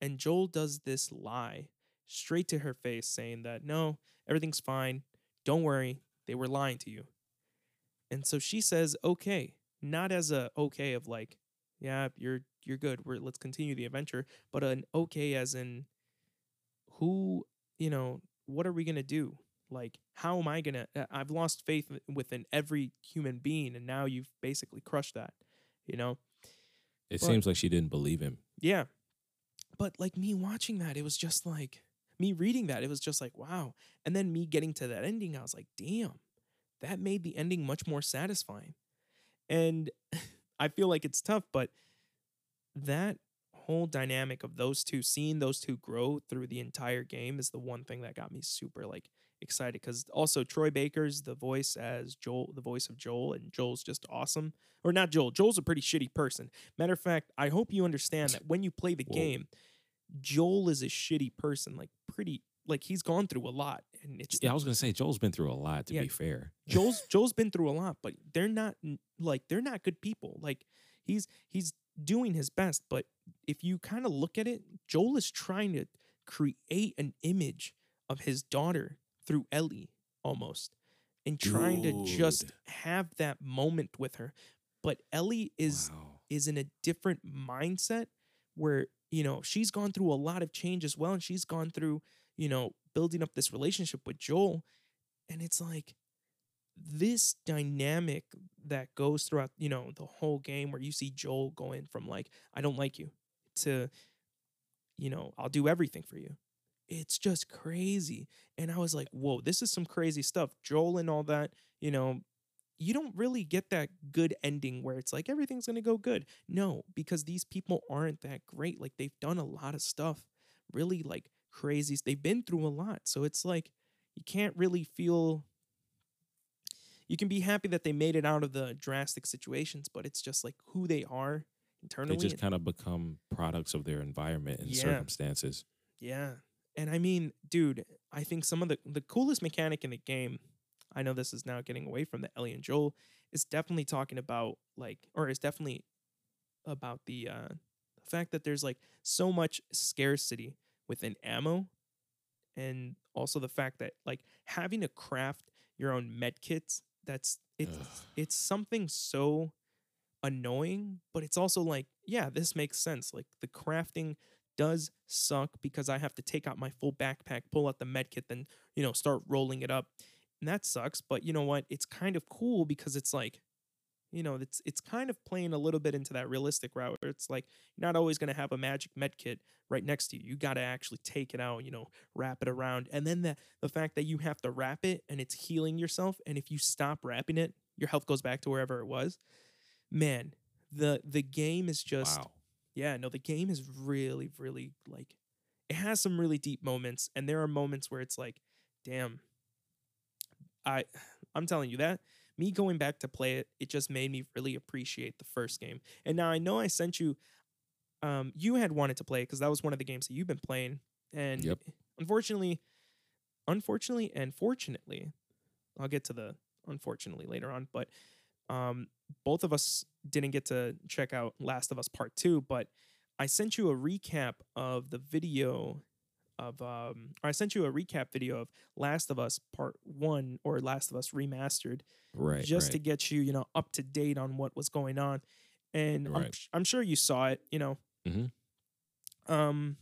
and Joel does this lie straight to her face saying that no, everything's fine. Don't worry, they were lying to you. And so she says, "Okay," not as a okay of like, "Yeah, you're you're good. We're let's continue the adventure," but an okay as in who, you know, what are we to do? Like, how am I going to uh, I've lost faith within every human being and now you've basically crushed that, you know? It but- seems like she didn't believe him. Yeah. But like me watching that, it was just like me reading that, it was just like, wow. And then me getting to that ending, I was like, damn, that made the ending much more satisfying. And I feel like it's tough, but that whole dynamic of those two, seeing those two grow through the entire game is the one thing that got me super like excited. Cause also Troy Baker's the voice as Joel, the voice of Joel, and Joel's just awesome. Or not Joel, Joel's a pretty shitty person. Matter of fact, I hope you understand that when you play the Whoa. game, Joel is a shitty person, like pretty like he's gone through a lot. And it's Yeah, I was gonna say Joel's been through a lot. To Yeah. be fair, Joel's Joel's been through a lot, but they're not like they're not good people. Like he's he's doing his best, but if you kind of look at it, Joel is trying to create an image of his daughter through Ellie almost and trying to just have that moment with her. But Ellie is wow. is in a different mindset where you know she's gone through a lot of change as well and she's gone through you know building up this relationship with Joel and it's like this dynamic that goes throughout you know the whole game where you see Joel going from like I don't like you to you know I'll do everything for you it's just crazy and I was like whoa this is some crazy stuff Joel and all that you know you don't really get that good ending where it's like everything's going to go good. No, because these people aren't that great. Like they've done a lot of stuff, really like crazy. They've been through a lot. So it's like you can't really feel you can be happy that they made it out of the drastic situations, but it's just like who they are internally. They just kind of become products of their environment and Yeah. circumstances. Yeah. And I mean, dude, I think some of the the coolest mechanic in the game, I know this is now getting away from the Ellie and Joel, is definitely talking about like or is definitely about the uh the fact that there's like so much scarcity within ammo and also the fact that like having to craft your own med kits that's it's Ugh. it's something so annoying but it's also like yeah this makes sense like the crafting does suck because I have to take out my full backpack, pull out the med kit, then you know start rolling it up, and that sucks. But you know what? It's kind of cool because it's like, you know, it's it's kind of playing a little bit into that realistic route where it's like you're not always gonna have a magic med kit right next to you. You got to actually take it out, you know, wrap it around, and then the the fact that you have to wrap it and it's healing yourself, and if you stop wrapping it, your health goes back to wherever it was. Man, the the game is just wow. Yeah, no, the game is really, really like it has some really deep moments, and there are moments where it's like, damn, I I'm telling you that me going back to play it, it just made me really appreciate the first game. And now I know I sent you um you had wanted to play because that was one of the games that you've been playing. And Yep. unfortunately, unfortunately and fortunately, I'll get to the unfortunately later on, but um both of us didn't get to check out Last of Us Part Two, but I sent you a recap of the video of um or I sent you a recap video of Last of Us Part 1 or Last of Us Remastered Right. just right. to get you, you know, up to date on what was going on. And I'm, I'm sure you saw it, you know. Mhm. Um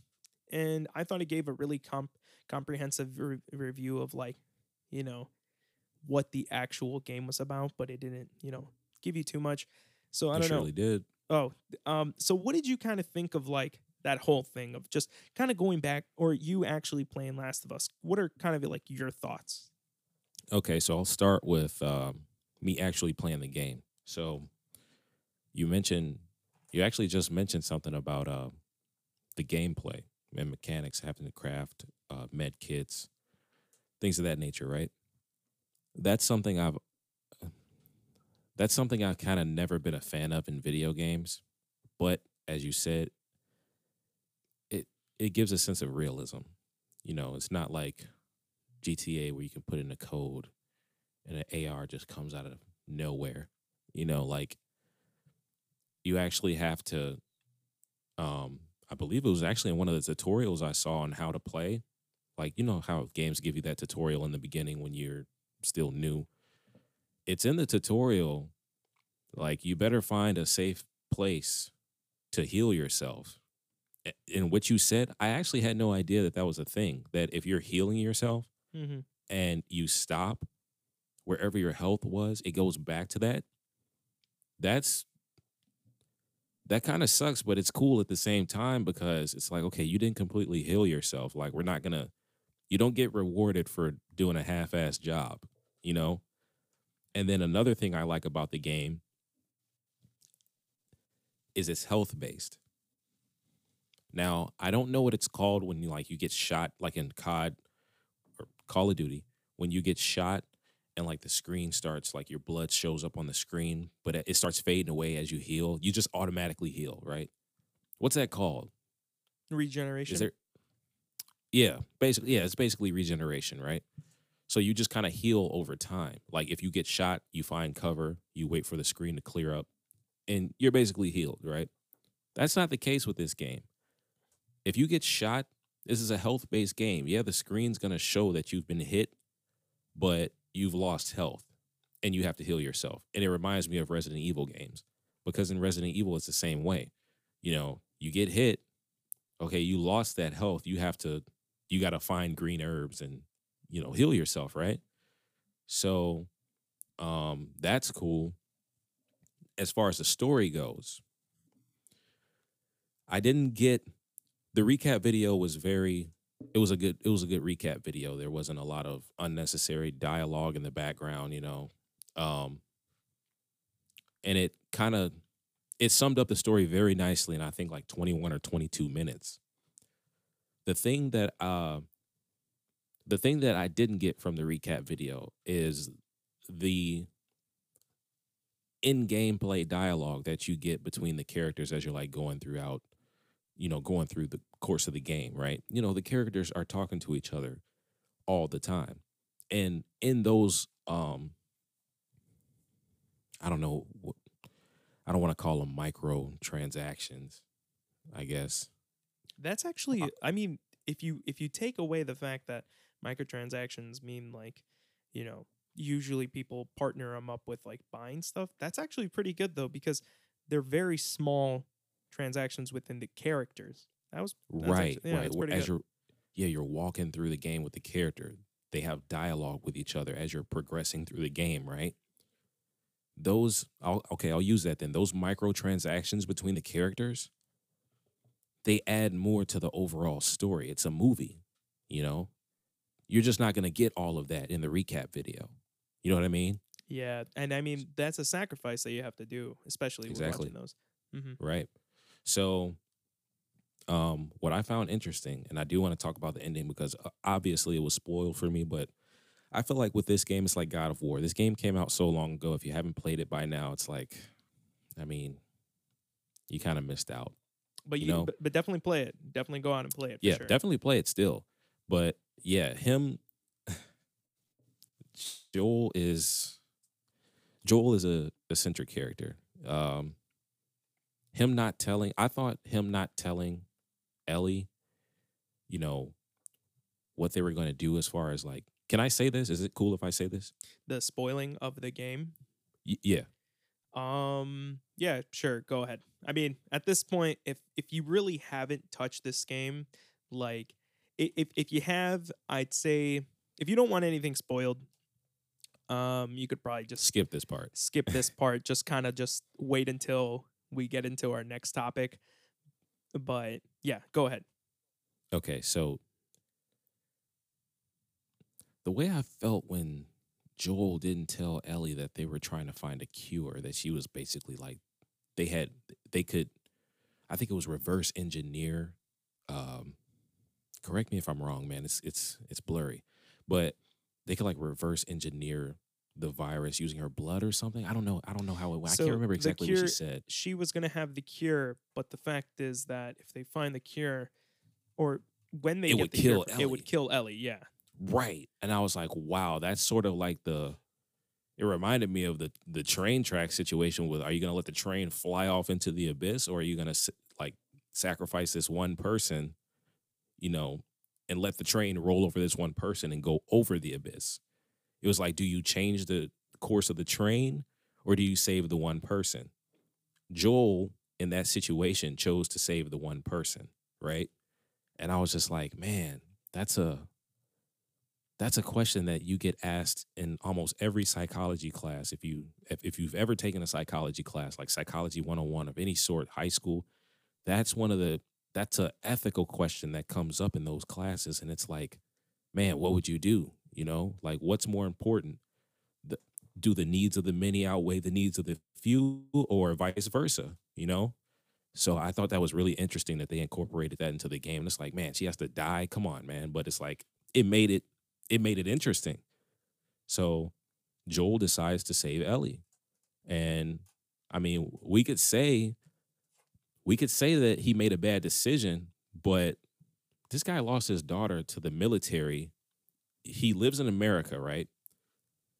and I thought it gave a really comp- comprehensive re- review of like, you know, what the actual game was about, but it didn't, you know, give you too much. So I don't know. surely did. Oh, um, so what did you kind of think of like that whole thing of just kind of going back, or you actually playing Last of Us? What are kind of like your thoughts? Okay, so I'll start with um, me actually playing the game. So you mentioned, you actually just mentioned something about uh, the gameplay and mechanics, having to craft uh, med kits, things of that nature, right? That's something I've. That's something I've kind of never been a fan of in video games, but as you said, it it gives a sense of realism. You know, it's not like GTA where you can put in a code and an AR just comes out of nowhere. You know, like you actually have to um I believe it was actually in one of the tutorials I saw on how to play. Like, you know how games give you that tutorial in the beginning when you're still new. It's in the tutorial like you better find a safe place to heal yourself. A- In what you said, I actually had no idea that that was a thing. That if you're healing yourself, Mm-hmm. and you stop wherever your health was, it goes back to that. That's that kind of sucks, but it's cool at the same time because it's like, okay, you didn't completely heal yourself. Like, we're not gonna, you don't get rewarded for doing a half ass job, you know? And then another thing I like about the game is it's health based. Now, I don't know what it's called when you like you get shot, like in COD or Call of Duty, when you get shot and like the screen starts, like your blood shows up on the screen, but it starts fading away as you heal. You just automatically heal, right? What's that called? Regeneration. Is there? Yeah, basically, yeah, it's basically regeneration, right? So you just kind of heal over time. Like if you get shot, you find cover, you wait for the screen to clear up, and you're basically healed, right? That's not the case with this game. If you get shot, this is a health based game. Yeah, the screen's gonna show that you've been hit, but you've lost health and you have to heal yourself. And it reminds me of Resident Evil games because in Resident Evil, it's the same way. You know, you get hit, okay, you lost that health. You have to, you got to find green herbs and, you know, heal yourself, right? So, um, that's cool. As far as the story goes, I didn't get the recap video was very it was a good it was a good recap video. There wasn't a lot of unnecessary dialogue in the background, you know. Um and it kind of it summed up the story very nicely in I think like 21 or 22 minutes. The thing that uh the thing that I didn't get from the recap video is the in gameplay dialogue that you get between the characters as you're like going throughout you know, going through the course of the game, right? You know, the characters are talking to each other all the time. And in those um I don't know what I don't want to call them micro transactions, I guess. That's actually, I mean, if you if you take away the fact that microtransactions mean like, you know, usually people partner them up with like buying stuff. That's actually pretty good though because they're very small transactions within the characters. That was right, actually- yeah, right. As good. you're yeah, you're walking through the game with the character. They have dialogue with each other as you're progressing through the game, right? Those I'll, okay, I'll use that then. Those microtransactions between the characters, they add more to the overall story. It's a movie, you know. You're just not going to get all of that in the recap video. You know what I mean? Yeah, and I mean that's a sacrifice that you have to do, especially Exactly. watching those. hmm Right. So, um, what I found interesting, and I do want to talk about the ending because uh, obviously it was spoiled for me, but I feel like with this game, it's like God of War. This game came out so long ago. If you haven't played it by now, it's like, I mean, you kind of missed out. But You you, know? but, definitely play it. Definitely go out and play it. For yeah, sure. definitely play it still. But yeah, him, Joel is Joel is a eccentric character. Um, him not telling, I thought him not telling Ellie, you know, what they were going to do as far as like, can I say this? Is it cool if I say this? The spoiling of the game. Y- yeah. Um. Yeah. Sure. Go ahead. I mean, at this point, if if you really haven't touched this game, like, if if you have, I'd say if you don't want anything spoiled, um, you could probably just Skip this part. skip this part. Just kind of just wait until we get into our next topic. But yeah, go ahead. Okay, so the way I felt when Joel didn't tell Ellie that they were trying to find a cure, that she was basically like they had they could I think it was reverse engineer um correct me if I'm wrong, man. It's it's it's blurry. But they could like reverse engineer the virus using her blood or something. I don't know. I don't know how it went. I So can't remember exactly what she said. she was going to have the cure, but the fact is that if they find the cure, or when they It get would the cure, kill it would kill Ellie. Yeah, Right. And I was like, wow, that's sort of like the it reminded me of the the train track situation with are you going to let the train fly off into the abyss or are you going to like sacrifice this one person, you know, and let the train roll over this one person and go over the abyss. It was like do you change the course of the train or do you save the one person? Joel in that situation chose to save the one person, right? And I was just like, man, that's a that's a question that you get asked in almost every psychology class if you if, if you've ever taken a psychology class like psychology 101 of any sort high school that's one of the that's an ethical question that comes up in those classes and it's like man what would you do you know like what's more important the, do the needs of the many outweigh the needs of the few or vice versa you know so i thought that was really interesting that they incorporated that into the game and it's like man she has to die come on man but it's like it made it it made it interesting. So Joel decides to save Ellie. And I mean, we could say we could say that he made a bad decision, but this guy lost his daughter to the military. He lives in America, right?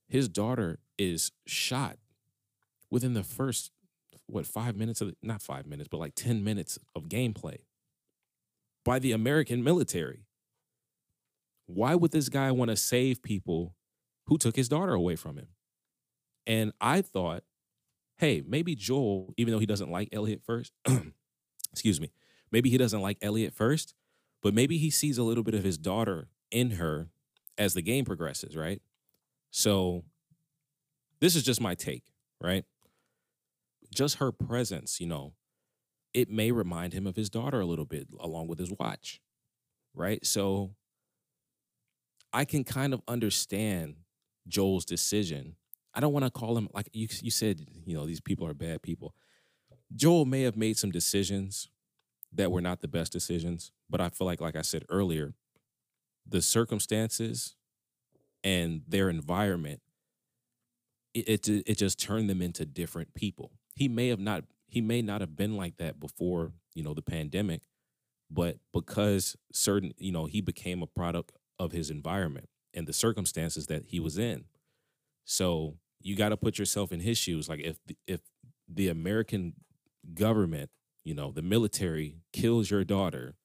His daughter is shot within the first what 5 minutes of not 5 minutes, but like 10 minutes of gameplay by the American military why would this guy want to save people who took his daughter away from him? And I thought, hey, maybe Joel, even though he doesn't like Ellie at first, excuse me, maybe he doesn't like Ellie at first, but maybe he sees a little bit of his daughter in her as the game progresses, right? So this is just my take, right? Just her presence, you know, it may remind him of his daughter a little bit along with his watch, right? So I can kind of understand Joel's decision. I don't want to call him like you you said, you know, these people are bad people. Joel may have made some decisions that were not the best decisions, but I feel like like I said earlier, the circumstances and their environment it, it it just turned them into different people. He may have not he may not have been like that before, you know, the pandemic, but because certain, you know, he became a product of his environment and the circumstances that he was in. So you got to put yourself in his shoes. Like if if the American government, you know, the military kills your daughter,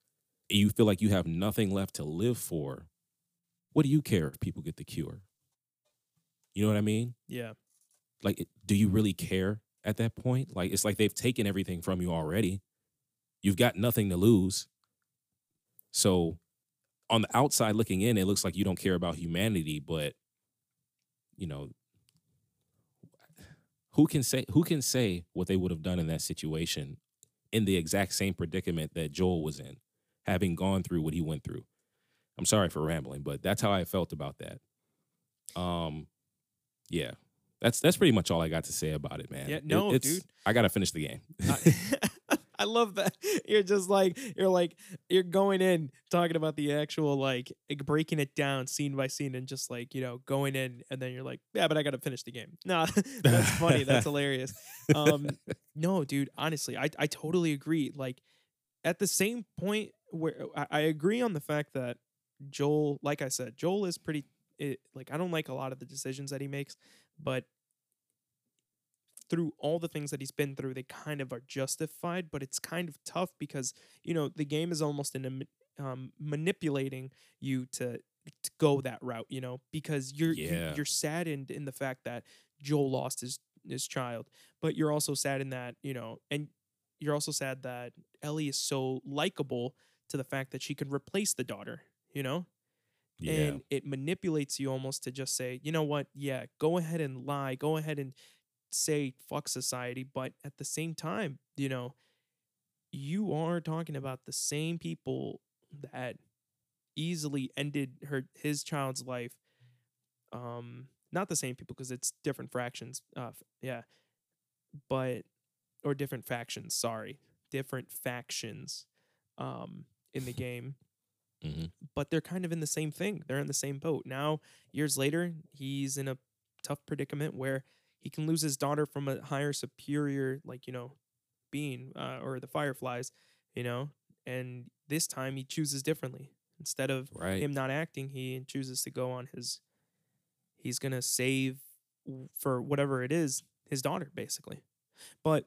and you feel like you have nothing left to live for. What do you care if people get the cure? You know what I mean? yeah. Like, do you really care at that point? Like, it's like they've taken everything from you already. You've got nothing to lose. So, on the outside looking in, it looks like you don't care about humanity, but you know, who can say who can say what they would have done in that situation in the exact same predicament that Joel was in, having gone through what he went through. I'm sorry for rambling, but that's how I felt about that. Um, yeah, that's that's pretty much all I got to say about it, man. Yeah, It- no, it's- dude. I gotta finish the game. I, love that you're just like you're like you're going in talking about the actual like like, breaking it down scene by scene and just like you know going in and then you're like yeah but I got to finish the game. No, that's funny. That's hilarious. Um, no, dude. Honestly, I I totally agree. Like at the same point where I, I agree on the fact that Joel, like I said, Joel is pretty. It, like I don't like a lot of the decisions that he makes, but through all the things that he's been through, they kind of are justified, but it's kind of tough because, you know, the game is almost in a um, manipulating you to to go that route, you know, because you're you- Yeah. you're saddened in the fact that Joel lost his his child, but you're also sad in that, you know, and you're also sad that Ellie is so likable to the fact that she can replace the daughter, you know? Yeah. and it manipulates you almost to just say, you know what, yeah, go ahead and lie, go ahead and say fuck society, but at the same time, you know, you are talking about the same people that easily ended her his child's life. Um, not the same people because it's different fractions. Uh, yeah, but or different factions. Sorry, different factions. Um, in the game Mhm. but they're kind of in the same thing. They're in the same boat. Now, years later, he's in a tough predicament where he can lose his daughter from a higher superior, like, you know, being uh, or the Fireflies, you know, and this time he chooses differently. Instead of Right. him not acting, he chooses to go on his, he's going to save for whatever it is, his daughter, basically. But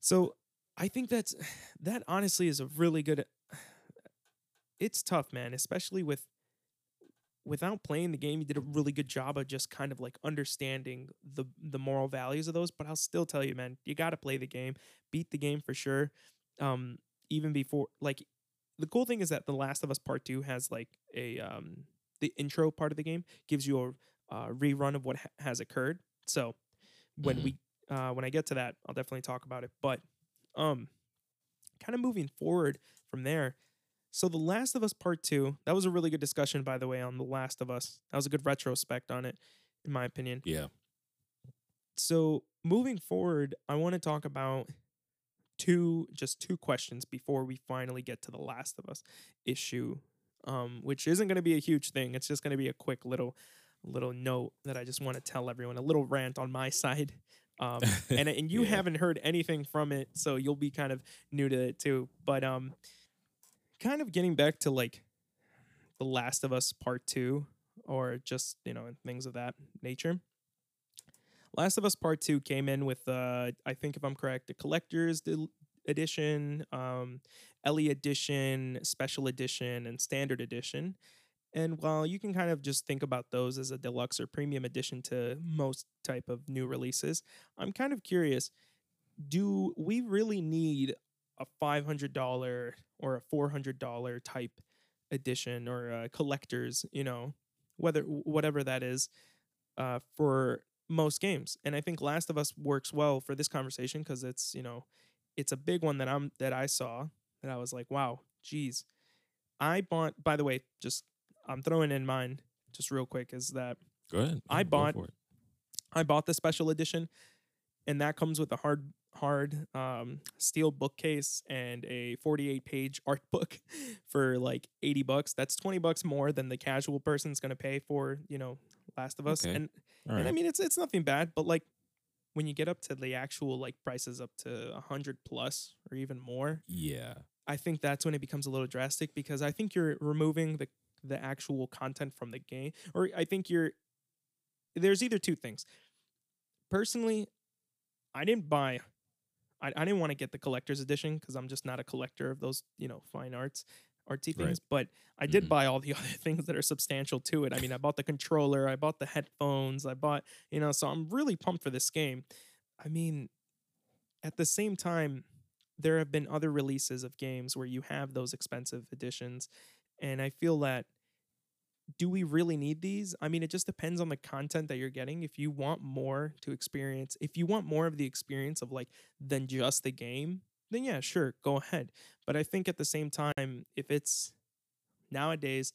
so I think that's, that honestly is a really good it's tough, man, especially with without playing the game, you did a really good job of just kind of like understanding the the moral values of those. But I'll still tell you, man, you got to play the game, beat the game for sure. Um, even before, like, the cool thing is that The Last of Us Part Two has like a um the intro part of the game gives you a uh, rerun of what ha- has occurred. So when Mhm. we uh when I get to that, I'll definitely talk about it. But um, kind of moving forward from there. So The Last of Us Part 2, that was a really good discussion by the way on The Last of Us. That was a good retrospect on it in my opinion. Yeah. So, moving forward, I want to talk about two just two questions before we finally get to The Last of Us issue um which isn't going to be a huge thing. It's just going to be a quick little little note that I just want to tell everyone, a little rant on my side. Um and and you Yeah. haven't heard anything from it, so you'll be kind of new to it too. But um, kind of getting back to like the Last of Us Part Two, or just you know things of that nature. Last of Us Part Two came in with uh, I think if I'm correct, the collector's edition, um, Ellie edition, special edition, and standard edition. And while you can kind of just think about those as a deluxe or premium edition to most type of new releases, I'm kind of curious do we really need a $500 or a $400 type edition or a collector's, you know, whether whatever that is uh, for most games. And I think Last of Us works well for this conversation because it's, you know, it's a big one that I'm that I saw that I was like, wow, geez. I bought by the way, just I'm throwing in mine just real quick is that Go ahead. I bought-. I bought the special edition, and that comes with a hard hard um, steel bookcase and a 48 page art book for like 80 bucks. That's 20 bucks more than the casual person's gonna pay for you know Last of Us. Okay. And, All and I mean it's it's nothing bad, but like when you get up to the actual like prices up to 100 plus or even more, Yeah. I think that's when it becomes a little drastic because I think you're removing the the actual content from the game, or I think you're there's either two things. Personally, I didn't buy. I, I didn't want to get the collector's edition because I'm just not a collector of those, you know, fine arts, artsy Right. things. But I did Mhm. buy all the other things that are substantial to it. I mean, I bought the controller, I bought the headphones, I bought, you know, so I'm really pumped for this game. I mean, at the same time, there have been other releases of games where you have those expensive editions and i feel that do we really need these? I mean it just depends on the content that you're getting. If you want more to experience if you want more of the experience of like than just the game then yeah sure go ahead. But i think at the same time if it's nowadays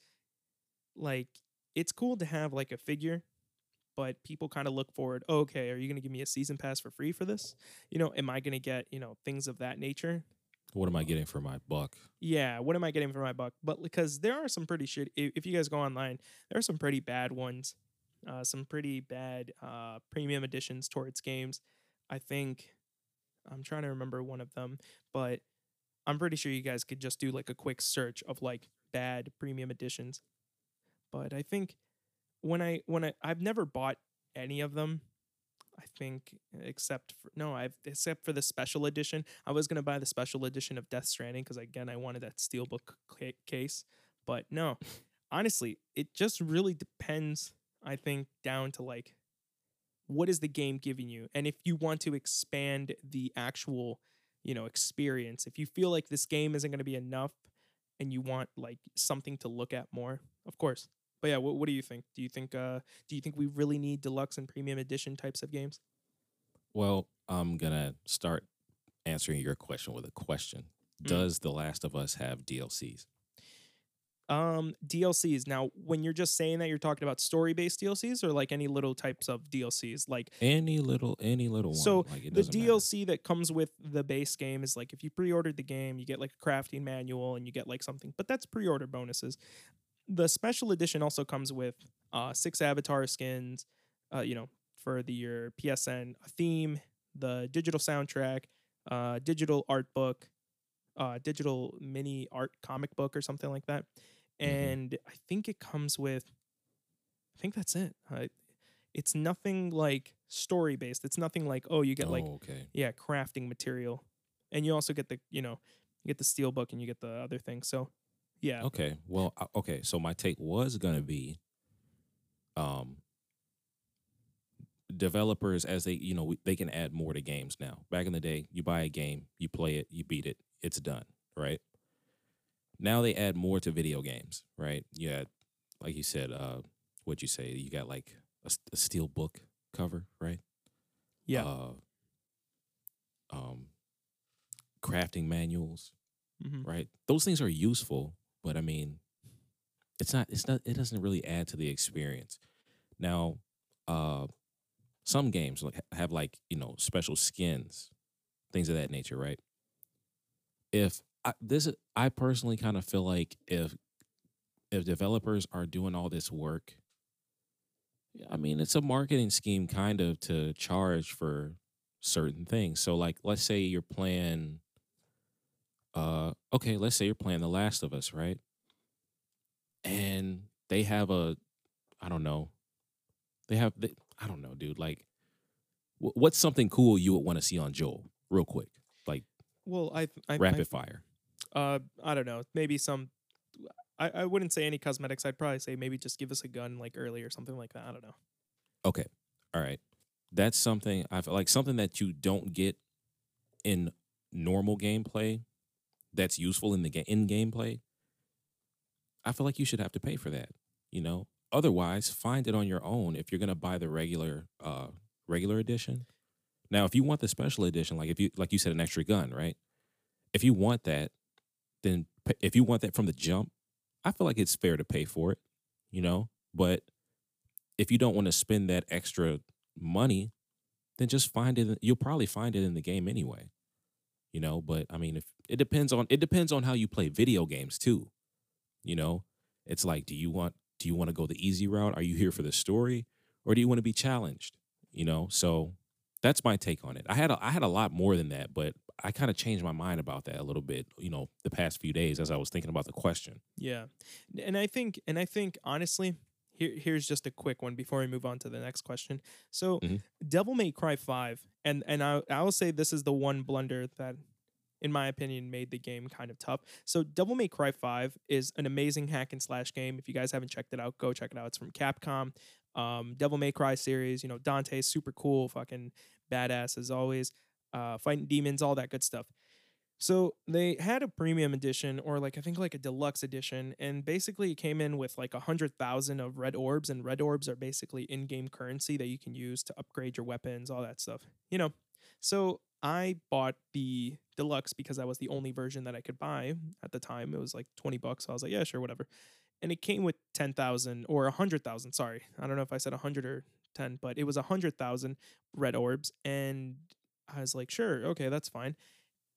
like it's cool to have like a figure but people kind of look forward okay are you going to give me a season pass for free for this? You know am i going to get you know things of that nature What am I getting for my buck? yeah, what am I getting for my buck? But because there are some pretty shit. If, you guys go online, there are some pretty bad ones, uh, some pretty bad uh, premium editions towards games. I think I'm trying to remember one of them, but I'm pretty sure you guys could just do like a quick search of like bad premium editions. But I think when I when I I've never bought any of them. I think except for no, I've except for the special edition. I was gonna buy the special edition of Death Stranding because again I wanted that steelbook ca- case, but no. Honestly, it just really depends. I think down to like, what is the game giving you, and if you want to expand the actual, you know, experience. If you feel like this game isn't gonna be enough, and you want like something to look at more, of course. But yeah, what, what do you think? Do you think uh do you think we really need deluxe and premium edition types of games? Well, I'm gonna start answering your question with a question. Mm. Does The Last of Us have DLCs? Um DLCs. Now, when you're just saying that you're talking about story-based DLCs or like any little types of DLCs like Any little, any little one. So, like, the doesn't matter. DLC that comes with the base game is like if you pre-ordered the game, you get like a crafting manual and you get like something, but that's pre-order bonuses. The special edition also comes with uh six avatar skins, uh you know, for the your PSN, a theme, the digital soundtrack, uh digital art book, uh digital mini art comic book or something like that. Mhm. And I think it comes with I think that's it. I, it's nothing like story based. It's nothing like oh you get oh, like okay. yeah crafting material and you also get the you know you get the steel book and you get the other thing so yeah Okay. Well, uh, okay. So my take was gonna be, um, developers as they you know they can add more to games now. Back in the day, you buy a game, you play it, you beat it, it's done, right? Now they add more to video games, right? You had, like you said, uh, what'd you say? You got like a steel book cover, right? yeah Uh, um, crafting manuals, mhm. right? Those things are useful, but I mean, it's not. It's not. It doesn't really add to the experience. Now, uh, some games like have like you know special skins, things of that nature, right? If I, this, is, I personally kind of feel like if if developers are doing all this work, I mean, it's a marketing scheme kind of to charge for certain things. So, like, let's say you're playing uh okay let's say you're playing the last of us right? And they have a i don't know they have they, i don't know dude like wh- what's something cool you would want to see on joel real quick? Like well i I, rapid fire. Uh i don't know maybe some I, I wouldn't say any cosmetics i'd probably say maybe just give us a gun like early or something like that i don't know. Okay all right. That's something i feel like something that you don't get in normal gameplay that's useful in the game in gameplay i feel like you should have to pay for that you know? Otherwise find it on your own if you're going to buy the regular uh regular edition. Now if you want the special edition like if you like you said an extra gun right? If you want that then if you want that from the jump i feel like it's fair to pay for it you know? But if you don't want to spend that extra money then just find it you'll probably find it in the game anyway you know but i mean if it depends on it depends on how you play video games too you know? It's like do you want do you want to go the easy route? Are you here for the story? Or do you want to be challenged you know? So that's my take on it. I had a, i had a lot more than that but i kind of changed my mind about that a little bit you know the past few days as i was thinking about the question. Yeah. And i think and i think honestly here, here's just a quick one before we move on to the next question. So Mhm. devil may cry 5 and and I, I will say this is the one blunder that in my opinion made the game kind of tough. So devil may cry 5 is an amazing hack and slash game. If you guys haven't checked it out go check it out. It's from capcom. Um, devil may cry series you know dante's super cool fucking badass as always. Uh, fighting demons all that good stuff so they had a premium edition, or like I think like a deluxe edition, and basically it came in with like a hundred thousand of red orbs, and red orbs are basically in-game currency that you can use to upgrade your weapons, all that stuff. You know, so I bought the deluxe because that was the only version that I could buy at the time. It was like twenty bucks, so I was like, yeah, sure, whatever. And it came with ten thousand or a hundred thousand. Sorry, I don't know if I said a hundred or ten, but it was a hundred thousand red orbs, and I was like, sure, okay, that's fine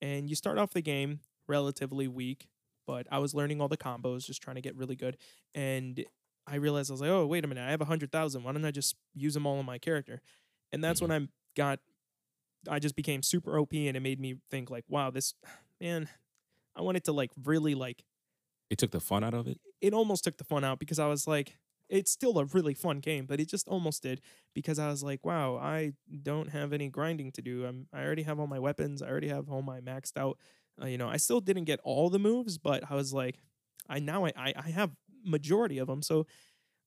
and you start off the game relatively weak, but I was learning all the combos, just trying to get really good. And I realized I was like, oh, wait a minute, I have a hundred thousand. Why don't I just use them all on my character? And that's when mm-hmm. I got, I just became super OP, and it made me think like, wow, this man, I wanted to like really like. it took the fun out of it It almost took the fun out because I was like, it's still a really fun game, but it just almost did because I was like, wow, I don't have any grinding to do. I'm I already have all my weapons. I already have all my maxed out. Uh, you know, I still didn't get all the moves, but I was like, I now I I, I have majority of them. So,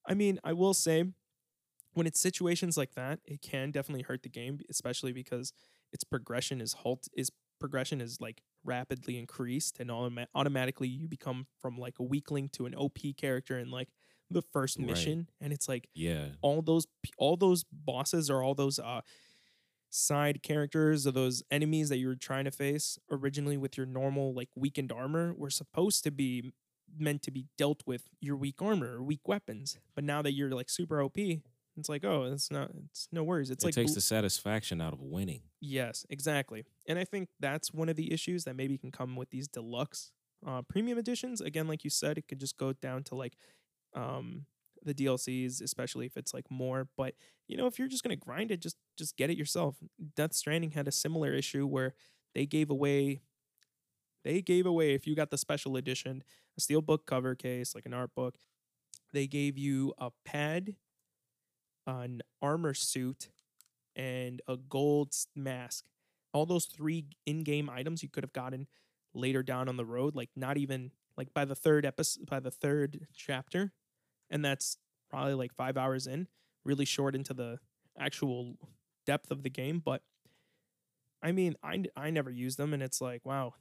I mean, I will say, when it's situations like that, it can definitely hurt the game, especially because its progression is halt is progression is like rapidly increased and automa- automatically you become from like a weakling to an OP character in like the first Right. mission and it's like Yeah. all those all those bosses or all those uh side characters or those enemies that you were trying to face originally with your normal like weakened armor were supposed to be meant to be dealt with your weak armor or weak weapons but now that you're like super OP it's like oh it's not it's no worries it's it like takes the satisfaction out of winning. Yes, exactly. And I think that's one of the issues that maybe can come with these deluxe uh, premium editions. Again, like you said, it could just go down to like um, the DLCs, especially if it's like more. But you know, if you're just gonna grind it, just just get it yourself. Death Stranding had a similar issue where they gave away. They gave away if you got the special edition, a steel book cover case, like an art book. They gave you a pad, an armor suit, and a gold mask. All those three in-game items you could have gotten later down on the road, like not even like by the third episode, by the third chapter, and that's probably like five hours in, really short into the actual depth of the game. But I mean, I, I never used them, and it's like, wow,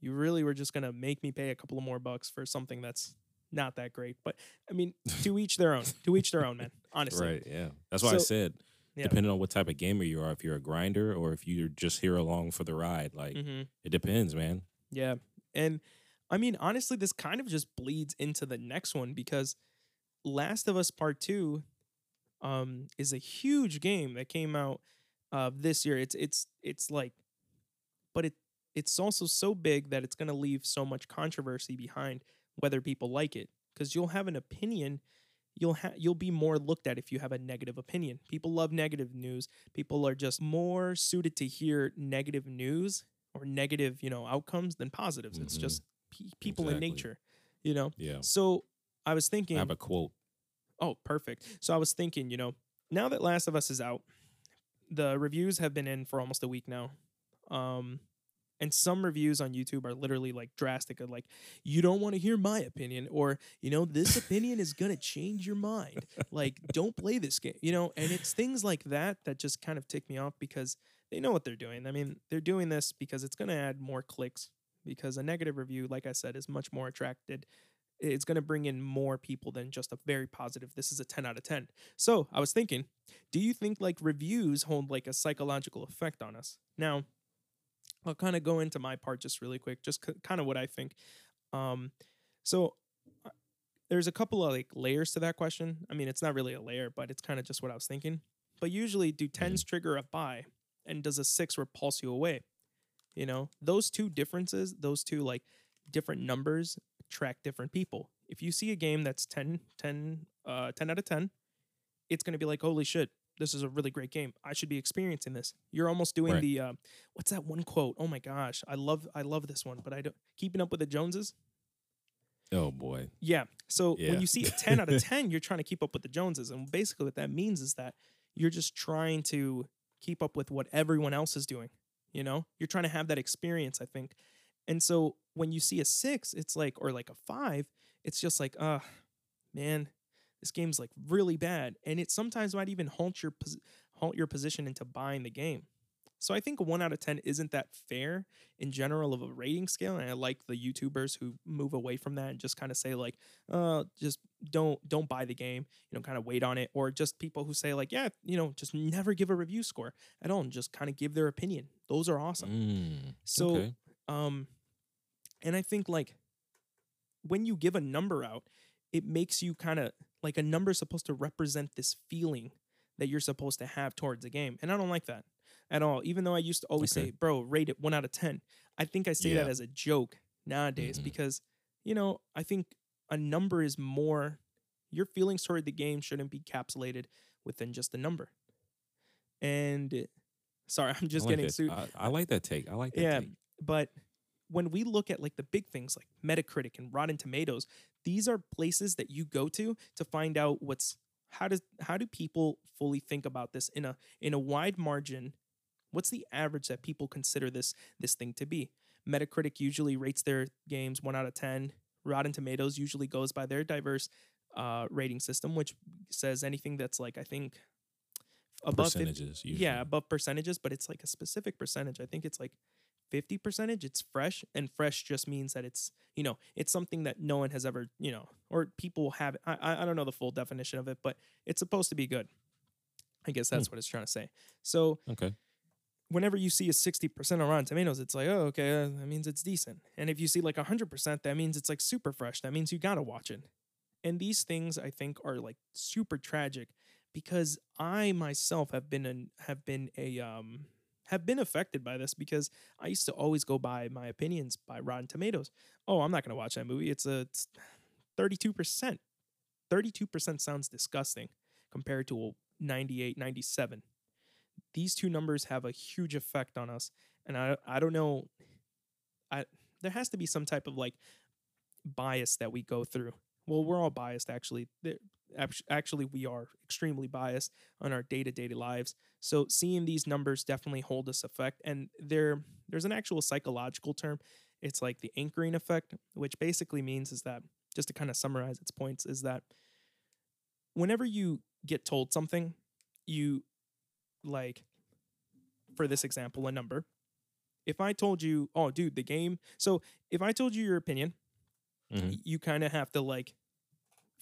you really were just gonna make me pay a couple of more bucks for something that's not that great. But I mean, to each their own. To each their own, man. Honestly, Right. Yeah. That's why I said, yeah. depending on what type of gamer you are, if you're a grinder or if you're just here along for the ride, like hmm it depends, man. Yeah. And I mean, honestly, this kind of just bleeds into the next one because Last of Us Part 2 um is a huge game that came out uh this year. It's it's it's like but it it's also so big that it's going to leave so much controversy behind whether people like it because you'll have an opinion you'll ha- you'll be more looked at if you have a negative opinion. People love negative news. People are just more suited to hear negative news or negative, you know, outcomes than positives. It's Mhm. just pe- people in nature, you know. Yeah. So I was thinking, I have a quote. oh, perfect. So I was thinking, you know, now that Last of Us is out, the reviews have been in for almost a week now. Um, and some reviews on YouTube are literally like drastic, of like, you don't want to hear my opinion, or, you know, this opinion is going to change your mind. Like, don't play this game, you know? And it's things like that that just kind of tick me off because they know what they're doing. I mean, they're doing this because it's going to add more clicks, because a negative review, like I said, is much more attracted it's going to bring in more people than just a very positive this is a 10 out of 10 so i was thinking do you think like reviews hold like a psychological effect on us? Now i'll kind of go into my part just really quick just k- kind of what i think. Um so uh, there's a couple of like layers to that question. I mean it's not really a layer but it's kind of just what i was thinking. But usually do 10s trigger a buy and does a 6 repulse you away? You know those two differences those two like different numbers track different people. If you see a game that's 10, 10, uh, 10 out of 10, it's going to be like, holy shit, this is a really great game. I should be experiencing this. You're almost doing Right. the, uh, what's that one quote? Oh my gosh. I love, I love this one, but I don't, keeping up with the Joneses. Oh boy. Yeah. So Yeah. when you see a 10 out of 10, you're trying to keep up with the Joneses. And basically what that means is that you're just trying to keep up with what everyone else is doing. You know, you're trying to have that experience, I think. And so when you see a six, it's like, or like a five, it's just like, uh, man, this game's like really bad. And it sometimes might even halt your, pos- halt your position into buying the game. So I think one out of 10 isn't that fair in general of a rating scale. And I like the YouTubers who move away from that and just kind of say like, uh, just don't, don't buy the game, you know, kind of wait on it. Or just people who say like, yeah, you know, just never give a review score at all and just kind of give their opinion. Those are awesome. Mm, So, okay. um, and I think like when you give a number out, it makes you kind of like a number is supposed to represent this feeling that you're supposed to have towards a game. And I don't like that at all. Even though I used to always Okay. say, bro, rate it one out of 10. I think I say that as a joke nowadays Mhm. because, you know, I think a number is more, your feelings toward the game shouldn't be capsulated within just a number. And sorry, I'm just like getting sued I, I like that take. I like that yeah take. but when we look at like the big things like Metacritic and Rotten Tomatoes, these are places that you go to to find out what's how does how do people fully think about this in a in a wide margin what's the average that people consider this this thing to be metacritic usually rates their games 1 out of 10 rotten tomatoes usually goes by their diverse uh, rating system which says anything that's like i think above 50 Percentages. Usually. yeah above percentages but it's like a specific percentage i think it's like 50 percentage it's fresh and fresh just means that it's you know it's something that no one has ever you know or people have i i don't know the full definition of it but it's supposed to be good. I guess that's what it's trying to say. So Okay. whenever you see a 60% on rotten tomatoes it's like oh okay uh, that means it's decent. And if you see like 100% that means it's like super fresh. That means you gotta watch it. And these things i think are like super tragic because i myself have been an have been a um have been affected by this because I used to always go by my opinions by Rotten Tomatoes. Oh, I'm not going to watch that movie. It's a it's 32%. 32% sounds disgusting compared to a 98, 97. These two numbers have a huge effect on us and I I don't know I there has to be some type of like bias that we go through. Well, we're all biased actually. There- Actually, we are extremely biased on our day-to-day lives. So seeing these numbers definitely hold us effect and there there's an actual psychological term. It's like the anchoring effect, which basically means is that just to kind of summarize its points is that whenever you get told something, you like for this example a number. If I told you, "Oh, dude, the game." So, if I told you your opinion, Mhm. you kind of have to like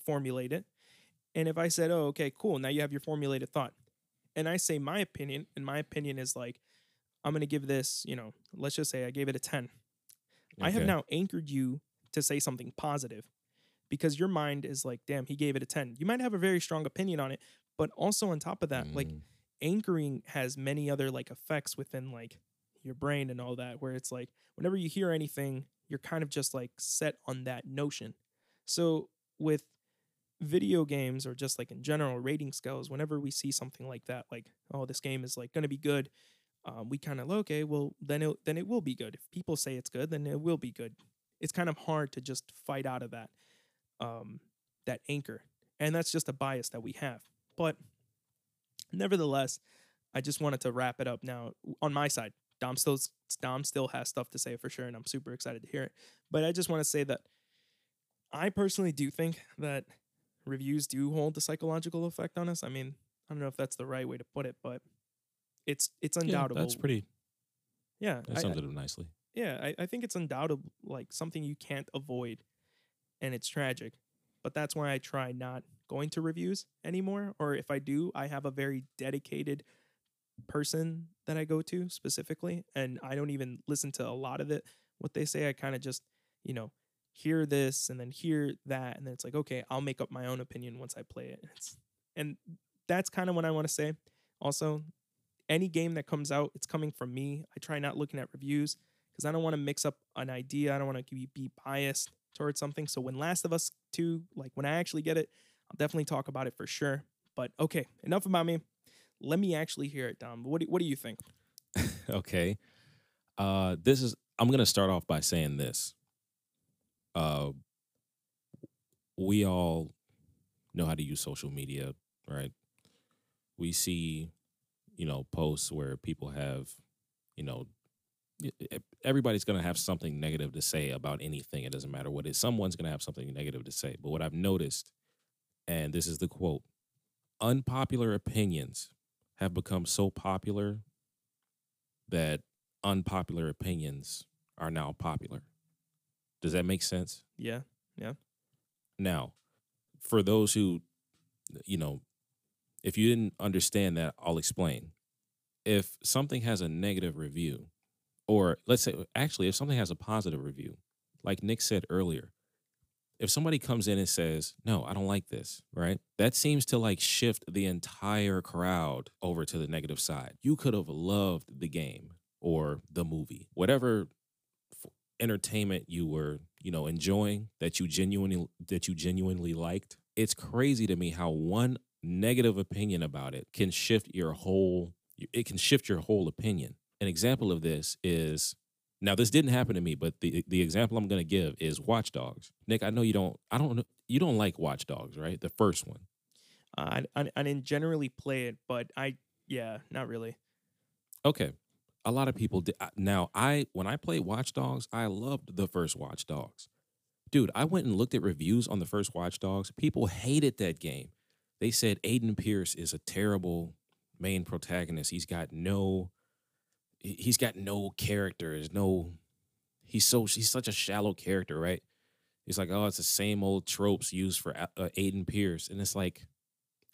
formulate it. And if I said, "Oh, okay, cool. Now you have your formulated thought." And I say my opinion, and my opinion is like I'm going to give this, you know, let's just say I gave it a 10. I have now anchored you to say something positive because your mind is like, damn, he gave it a 10. You might have a very strong opinion on it, but also on top of that, like Mm, anchoring has many other like effects within like your brain and all that where it's like whenever you hear anything, you're kind of just like set on that notion. So with video games or just like in general rating scales, whenever we see something like that, like, oh, this game is like gonna be good, um, we kind of okay, well then it then it will be good. If people say it's good, then it will be good. It's kind of hard to just fight out of that um, that anchor, and that's just a bias that we have. But nevertheless, I just wanted to wrap it up now on my side. Dom still Dom still has stuff to say for sure, and I'm super excited to hear it. But I just want to say that I personally do think that reviews do hold the psychological effect on us. I mean, I don't know if that's the right way to put it, but it's it's yeah, undoubtable. that's pretty. yeah, That I- it up nicely. yeah, I, I think it's undoubtable, like something you can't avoid, and it's tragic. But that's why I try not going to reviews anymore. Or if I do, I have a very dedicated person that I go to specifically, and I don't even listen to a lot of it. What they say, I kind of just, you know, hear this and then hear that, and then it's like, okay, I'll make up my own opinion once I play it. It's, and that's kind of what I want to say. Also, any game that comes out, it's coming from me. I try not looking at reviews because I don't want to mix up an idea. I don't want to be, be biased towards something. So when Last of Us 2, like when I actually get it, I'll definitely talk about it for sure. But okay, enough about me. Let me actually hear it, Dom. What do, what do you think? okay. Uh, this is. I'm gonna start off by saying this. Uh, we all know how to use social media, right? We see, you know, posts where people have, you know, everybody's gonna have something negative to say about anything. It doesn't matter what it is. Someone's gonna have something negative to say. But what I've noticed, and this is the quote: unpopular opinions have become so popular that unpopular opinions are now popular. Does that make sense? Yeah. Yeah. Now, for those who, you know, if you didn't understand that, I'll explain. If something has a negative review, or let's say, actually, if something has a positive review, like Nick said earlier, if somebody comes in and says, no, I don't like this, right? That seems to like shift the entire crowd over to the negative side. You could have loved the game or the movie, whatever entertainment you were, you know, enjoying that you genuinely that you genuinely liked. It's crazy to me how one negative opinion about it can shift your whole it can shift your whole opinion. An example of this is Now this didn't happen to me, but the the example I'm going to give is Watch Dogs Nick, I know you don't. I don't. know You don't like Watch Dogs right? The first one. Uh, I, I I didn't generally play it, but I yeah, not really. Okay. A lot of people did. Now, I when I played Watch Dogs, I loved the first Watch Dogs. Dude, I went and looked at reviews on the first Watch Dogs. People hated that game. They said Aiden Pearce is a terrible main protagonist. He's got no he- he's got no character. There's no he's so he's such a shallow character, right? He's like, "Oh, it's the same old tropes used for uh, Aiden Pearce." And it's like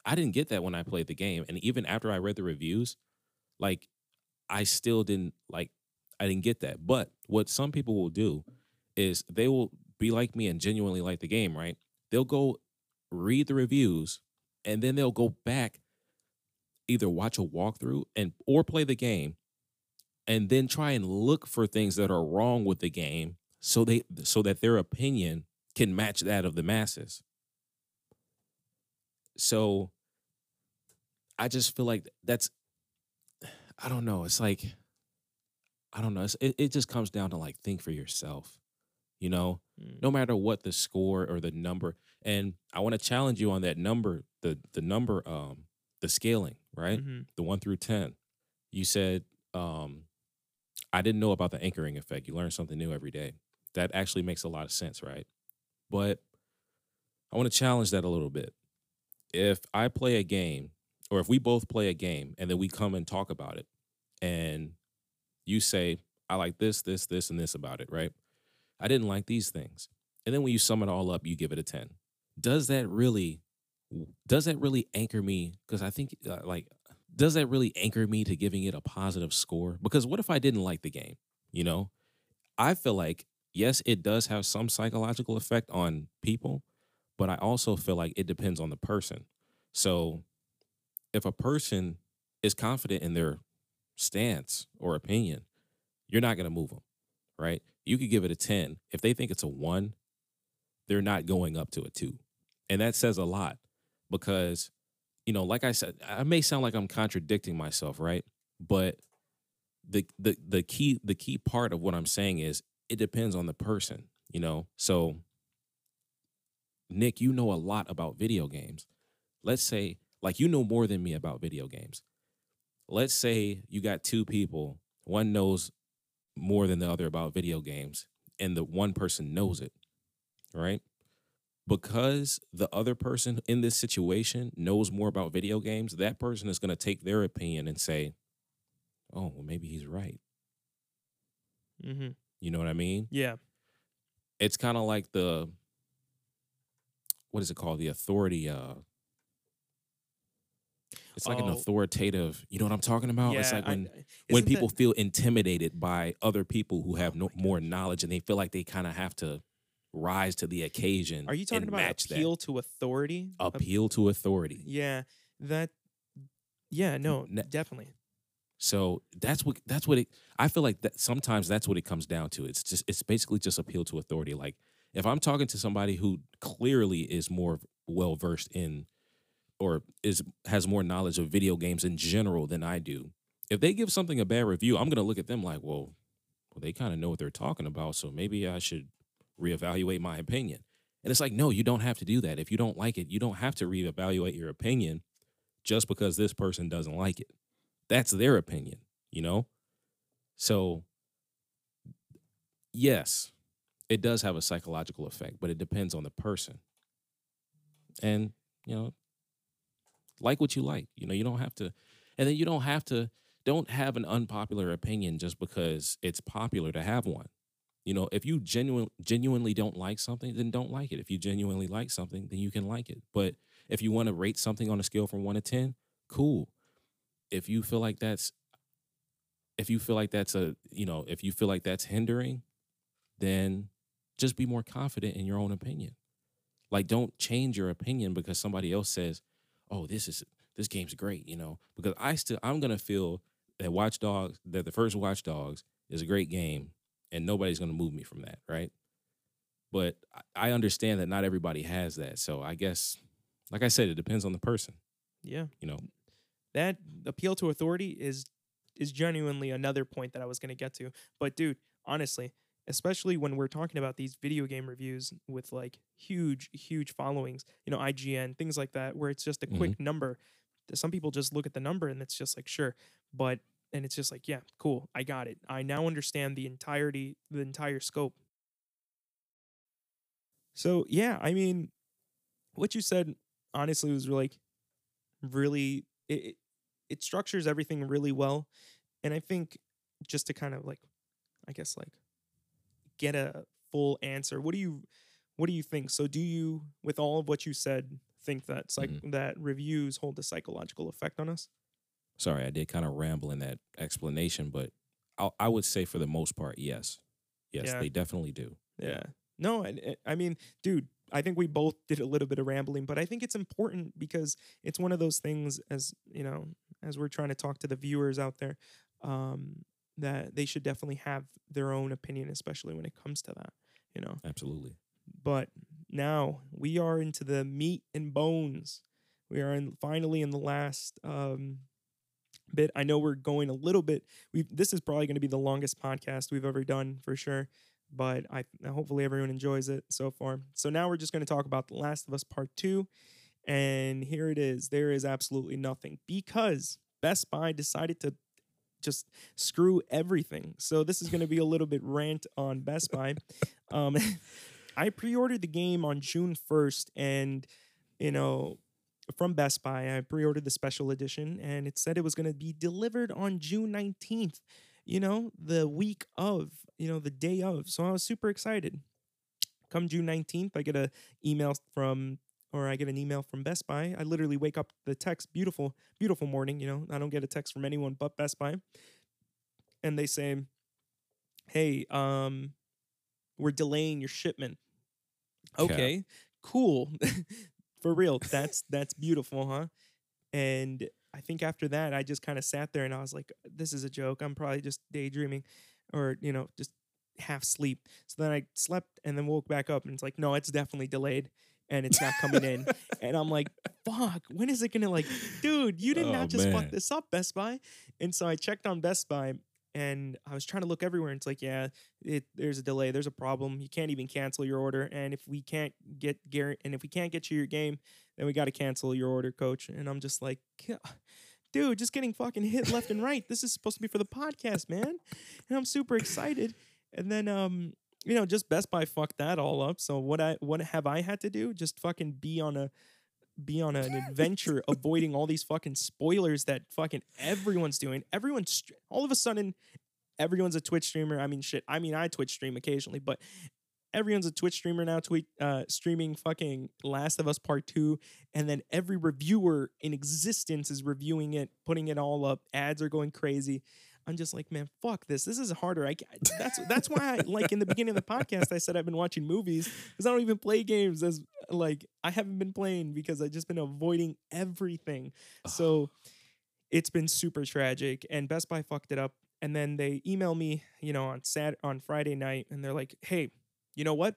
I didn't get that when I played the game. And even after I read the reviews, like I still didn't like I didn't get that. But what some people will do is they will be like me and genuinely like the game, right? They'll go read the reviews and then they'll go back either watch a walkthrough and or play the game and then try and look for things that are wrong with the game so they so that their opinion can match that of the masses. So I just feel like that's I don't know. It's like I don't know. It's, it it just comes down to like think for yourself. You know, Mm. no matter what the score or the number. And I want to challenge you on that number, the the number, um, the scaling, right? Mhm. The one through ten. You said, um, I didn't know about the anchoring effect. You learn something new every day. That actually makes a lot of sense, right? But I want to challenge that a little bit. If I play a game, or if we both play a game, and then we come and talk about it, and you say, I like this, this, this, and this about it, right? I didn't like these things. And then when you sum it all up, you give it a 10. Does that really does that really anchor me because I think uh, like does that really anchor me to giving it a positive score? Because what if I didn't like the game, you know? I feel like yes, it does have some psychological effect on people, but I also feel like it depends on the person. So if a person is confident in their stance or opinion, you're not going to move them, right? You could give it a 10. If they think it's a 1, they're not going up to a 2. And that says a lot because you know, like I said, I may sound like I'm contradicting myself, right? But the the the key the key part of what I'm saying is it depends on the person, you know. So Nick, you know a lot about video games. Let's say like you know more than me about video games. Let's say you got two people, one knows more than the other about video games and the one person knows it, right? Because the other person in this situation knows more about video games, that person is going to take their opinion and say, "Oh, well maybe he's right." Mm-hmm. You know what I mean? Yeah. It's kind of like the what is it called? The authority uh it's like an Oh. authoritative, you know what I'm talking about? yeah. it's like when I- when isn't that- people feel intimidated by other people who have no more knowledge and they feel like they kind of have to rise to the occasion are you talking about appeal to authority? appeal to authority Yeah, that. Yeah, no, ne- definitely. so that's what that's what it i feel like that sometimes that's what it comes down to it's just it's basically just appeal to authority like if i'm talking to somebody who clearly is more well versed in or is has more knowledge of video games in general than i do if they give something a bad review i'm to look at them like well well they kind of know what they're talking about so maybe i should reevaluate my opinion and it's like no you don't have to do that if you don't like it you don't have to reevaluate your opinion just because this person doesn't like it that's their opinion, you know? So, yes, it does have a psychological effect, but it depends on the person. And, you know, like what you like. You know, you don't have to, and then you don't have to, don't have an unpopular opinion just because it's popular to have one. You know, if you genuine, genuinely don't like something, then don't like it. If you genuinely like something, then you can like it. But if you want to rate something on a scale from one to 10, cool if you feel like that's if you feel like that's a you know if you feel like that's hindering then just be more confident in your own opinion like don't change your opinion because somebody else says oh this is this game's great you know because i still i'm gonna feel that watch dogs that the first watch dogs is a great game and nobody's gonna move me from that right? But I- understand that not everybody has that so i guess like i said it depends on the person. Yeah, you know? That appeal to authority is is genuinely another point that I was going to get to. But dude, honestly, especially when we're talking about these video game reviews with like huge, huge followings, you know, IGN, things like that, where it's just a quick mm-hmm. number. Some people just look at the number and it's just like, sure. But, and it's just like, yeah, cool. I got it. I now understand the entirety, the entire scope. So, yeah, I mean, what you said honestly was like really, it, it, it structures everything really well. And I think just to kind of like, I guess, like get a full answer, what do you, what do you think? So, do you, with all of what you said, think that psych- Mhm. that reviews hold a psychological effect on us? Sorry, I did kind of ramble in that explanation, but I, I would say for the most part, yes, yes, Yeah. they definitely do. Yeah. No, I, I mean, dude, I think we both did a little bit of rambling, but I think it's important because it's one of those things as, you know, as we're trying to talk to the viewers out there, um, that they should definitely have their own opinion, especially when it comes to that, you know. Absolutely. But now we are into the meat and bones. We are in finally in the last um, bit. I know we're going a little bit. We this is probably going to be the longest podcast we've ever done for sure. But I hopefully everyone enjoys it so far. So now we're just going to talk about The Last of Us Part Two, and here it is. There is absolutely nothing because Best Buy decided to just screw everything. So this is going to be a little bit rant on Best Buy. Um, I pre-ordered the game on June 1st and you know from Best Buy I pre-ordered the special edition and it said it was going to be delivered on June 19th you know the week of you know the day of so I was super excited come June 19th I get a email from or I get an email from Best Buy. I literally wake up the text beautiful beautiful morning you know? I don't get a text from anyone but Best Buy. And they say hey um we're delaying your shipment. Yeah. okay cool. For real that's that's beautiful huh? And i think after that i just kind of sat there and i was like this is a joke. I'm probably just daydreaming or you know just half sleep. So then i slept and then woke back up and it's like no it's definitely delayed and it's not coming in. And i'm like fuck when is it gonna like dude you did Oh, not just fuck this up best buy. And so i checked on best buy and i was trying to look everywhere and it's like yeah it there's a delay there's a problem you can't even cancel your order and if we can't get Garrett and if we can't get you your game then we got to cancel your order coach. And i'm just like dude just getting fucking hit left and right. This is supposed to be for the podcast man. And i'm super excited. And then um you know just best buy fucked that all up so what i what have i had to do? Just fucking be on a be on an adventure avoiding all these fucking spoilers that fucking everyone's doing. Everyone's str- all of a sudden everyone's a twitch streamer. I mean shit i mean i twitch stream occasionally but everyone's a twitch streamer now tweet uh streaming fucking last of us part 2 and then every reviewer in existence is reviewing it putting it all up. Ads are going crazy i'm just like man fuck this. This is harder. I that's that's why i like in the beginning of the podcast i said i've been watching movies because i don't even play games as like i haven't been playing because i've just been avoiding everything. So it's been super tragic and best buy fucked it up and then they email me you know on sat on friday night and they're like hey you know what?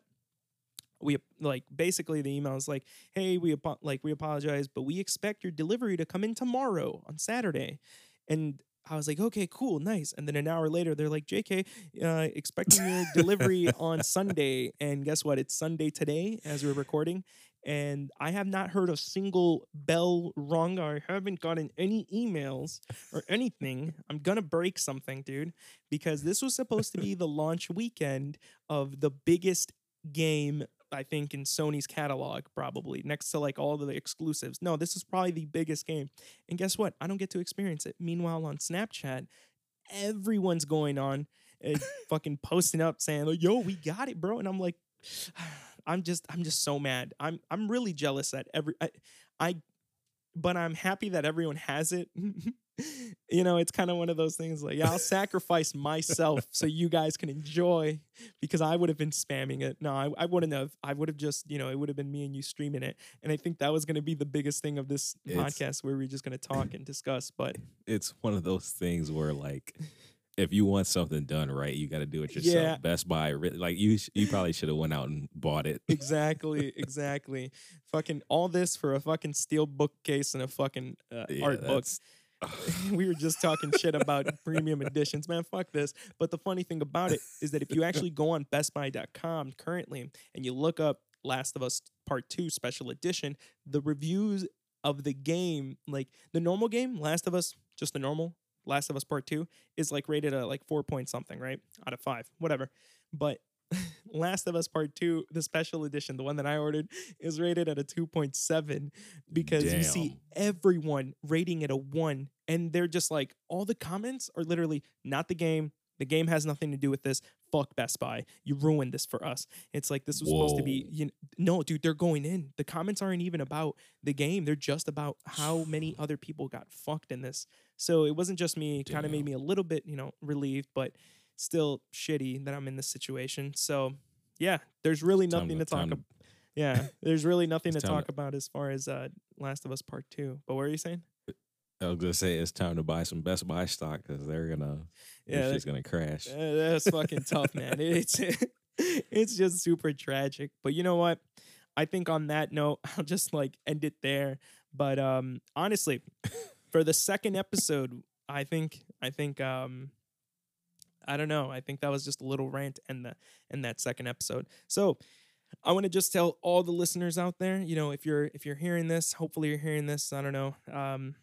We like basically the email is like hey we like we apologize but we expect your delivery to come in tomorrow on saturday and i was like okay cool nice. And then an hour later they're like jk uh, expecting your delivery on sunday. And guess what? It's sunday today as we're recording and i have not heard a single bell rung. I haven't gotten any emails or anything. I'm gonna break something dude because this was supposed to be the launch weekend of the biggest game I think in Sony's catalog probably next to like all of the exclusives. No, this is probably the biggest game. And guess what? I don't get to experience it. Meanwhile on Snapchat, everyone's going on eh, and fucking posting up saying, like, "Yo, we got it, bro." And I'm like I'm just I'm just so mad. I'm I'm really jealous that every I, I but I'm happy that everyone has it. you know, it's kind of one of those things like I'll sacrifice myself so you guys can enjoy because I would have been spamming it. No, I, I wouldn't have. I would have just, you know, it would have been me and you streaming it. And I think that was going to be the biggest thing of this It's- podcast where we're just going to talk and discuss. But It's one of those things where like if you want something done right, you got to do it yourself. Yeah. Best Buy, like you, you probably should have went out and bought it. exactly, exactly. fucking all this for a fucking steel bookcase and a fucking uh, Yeah, art book. we were just talking shit about premium editions, man. Fuck this. But the funny thing about it is that if you actually go on BestBuy.com currently and you look up Last of Us Part Two Special Edition, the reviews of the game, like the normal game, Last of Us, just the normal Last of Us Part Two, is like rated at like four point something, right, out of five, whatever. But Last of Us Part 2, the special edition, the one that I ordered, is rated at a 2.7 because you see everyone rating it a 1 and they're just like all the comments are literally not the game. The game has nothing to do with this. Fuck Best Buy. You ruined this for us. It's like this was supposed to be you kn- no, dude, they're going in. The comments aren't even about the game. They're just about how many other people got fucked in this. So it wasn't just me. Kind of made me a little bit, you know, relieved, but still shitty that I'm in this situation. So yeah, there's really Time nothing to- to talk about. Yeah, there's really nothing to It's talk to- about as far as uh, Last of Us Part Two. But what are you saying? I was gonna say it's time to buy some Best Buy stock because they're gonna Yeah, shit's gonna crash. That's fucking tough, man. It's it's just super tragic. But you know what? I think on that note, I'll just like end it there. But um honestly, for the second episode, I think I think um I don't know. I think that was just a little rant in the in that second episode. So I want to just tell all the listeners out there, you know, if you're if you're hearing this, hopefully you're hearing this, I don't know, um,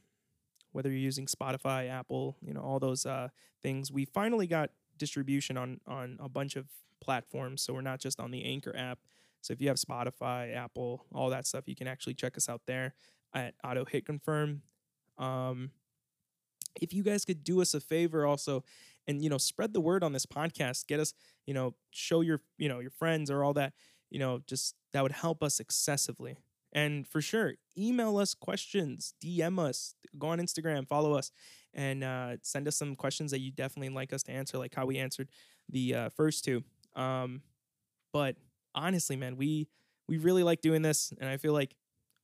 whether you're using Spotify, Apple, you know, all those uh things. We finally got distribution on on a bunch of platforms, so we're not just on the Anchor app. So if you have Spotify, Apple, all that stuff, you can actually check us out there at Auto Hit Confirm. Um, if you guys could do us a favor also and you know spread the word on this podcast get us you know show your you know your friends or all that you know just that would help us excessively. And for sure email us questions dm us go on instagram follow us and uh, send us some questions that you definitely like us to answer like how we answered the uh, first two. Um, but honestly man we we really like doing this and i feel like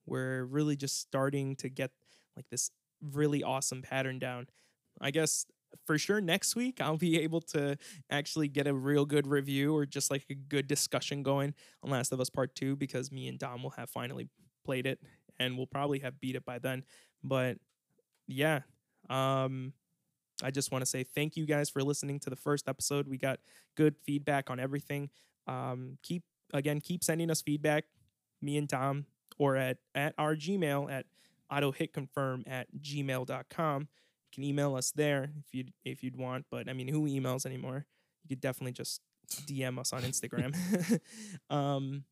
we're really just starting to get like this really awesome pattern down. I guess for sure next week I'll be able to actually get a real good review or just like a good discussion going on Last of Us Part 2 because me and Dom will have finally played it and we'll probably have beat it by then. But yeah, um I just want to say thank you guys for listening to the first episode. We got good feedback on everything. Um keep again keep sending us feedback me and Dom or at at our Gmail at autohitconfirm at gmail.com can email us there if you'd if you'd want. But I mean, who emails anymore? You could definitely just DM us on Instagram. um,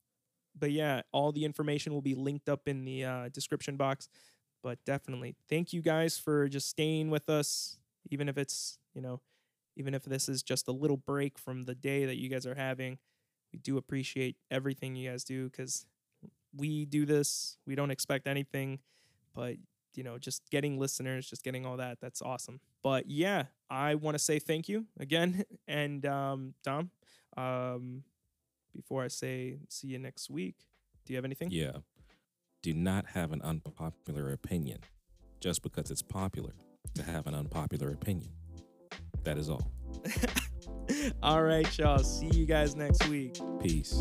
but yeah, all the information will be linked up in the uh, description box. But definitely, thank you guys for just staying with us, even if it's you know, even if this is just a little break from the day that you guys are having. We do appreciate everything you guys do because we do this. We don't expect anything, but you know, just getting listeners, just getting all that. That's awesome. But yeah, I want to say thank you again. And um, Dom, um, before I say see you next week, do you have anything? Yeah. Do not have an unpopular opinion just because it's popular to have an unpopular opinion. That is all. all right, y'all. See you guys next week. Peace.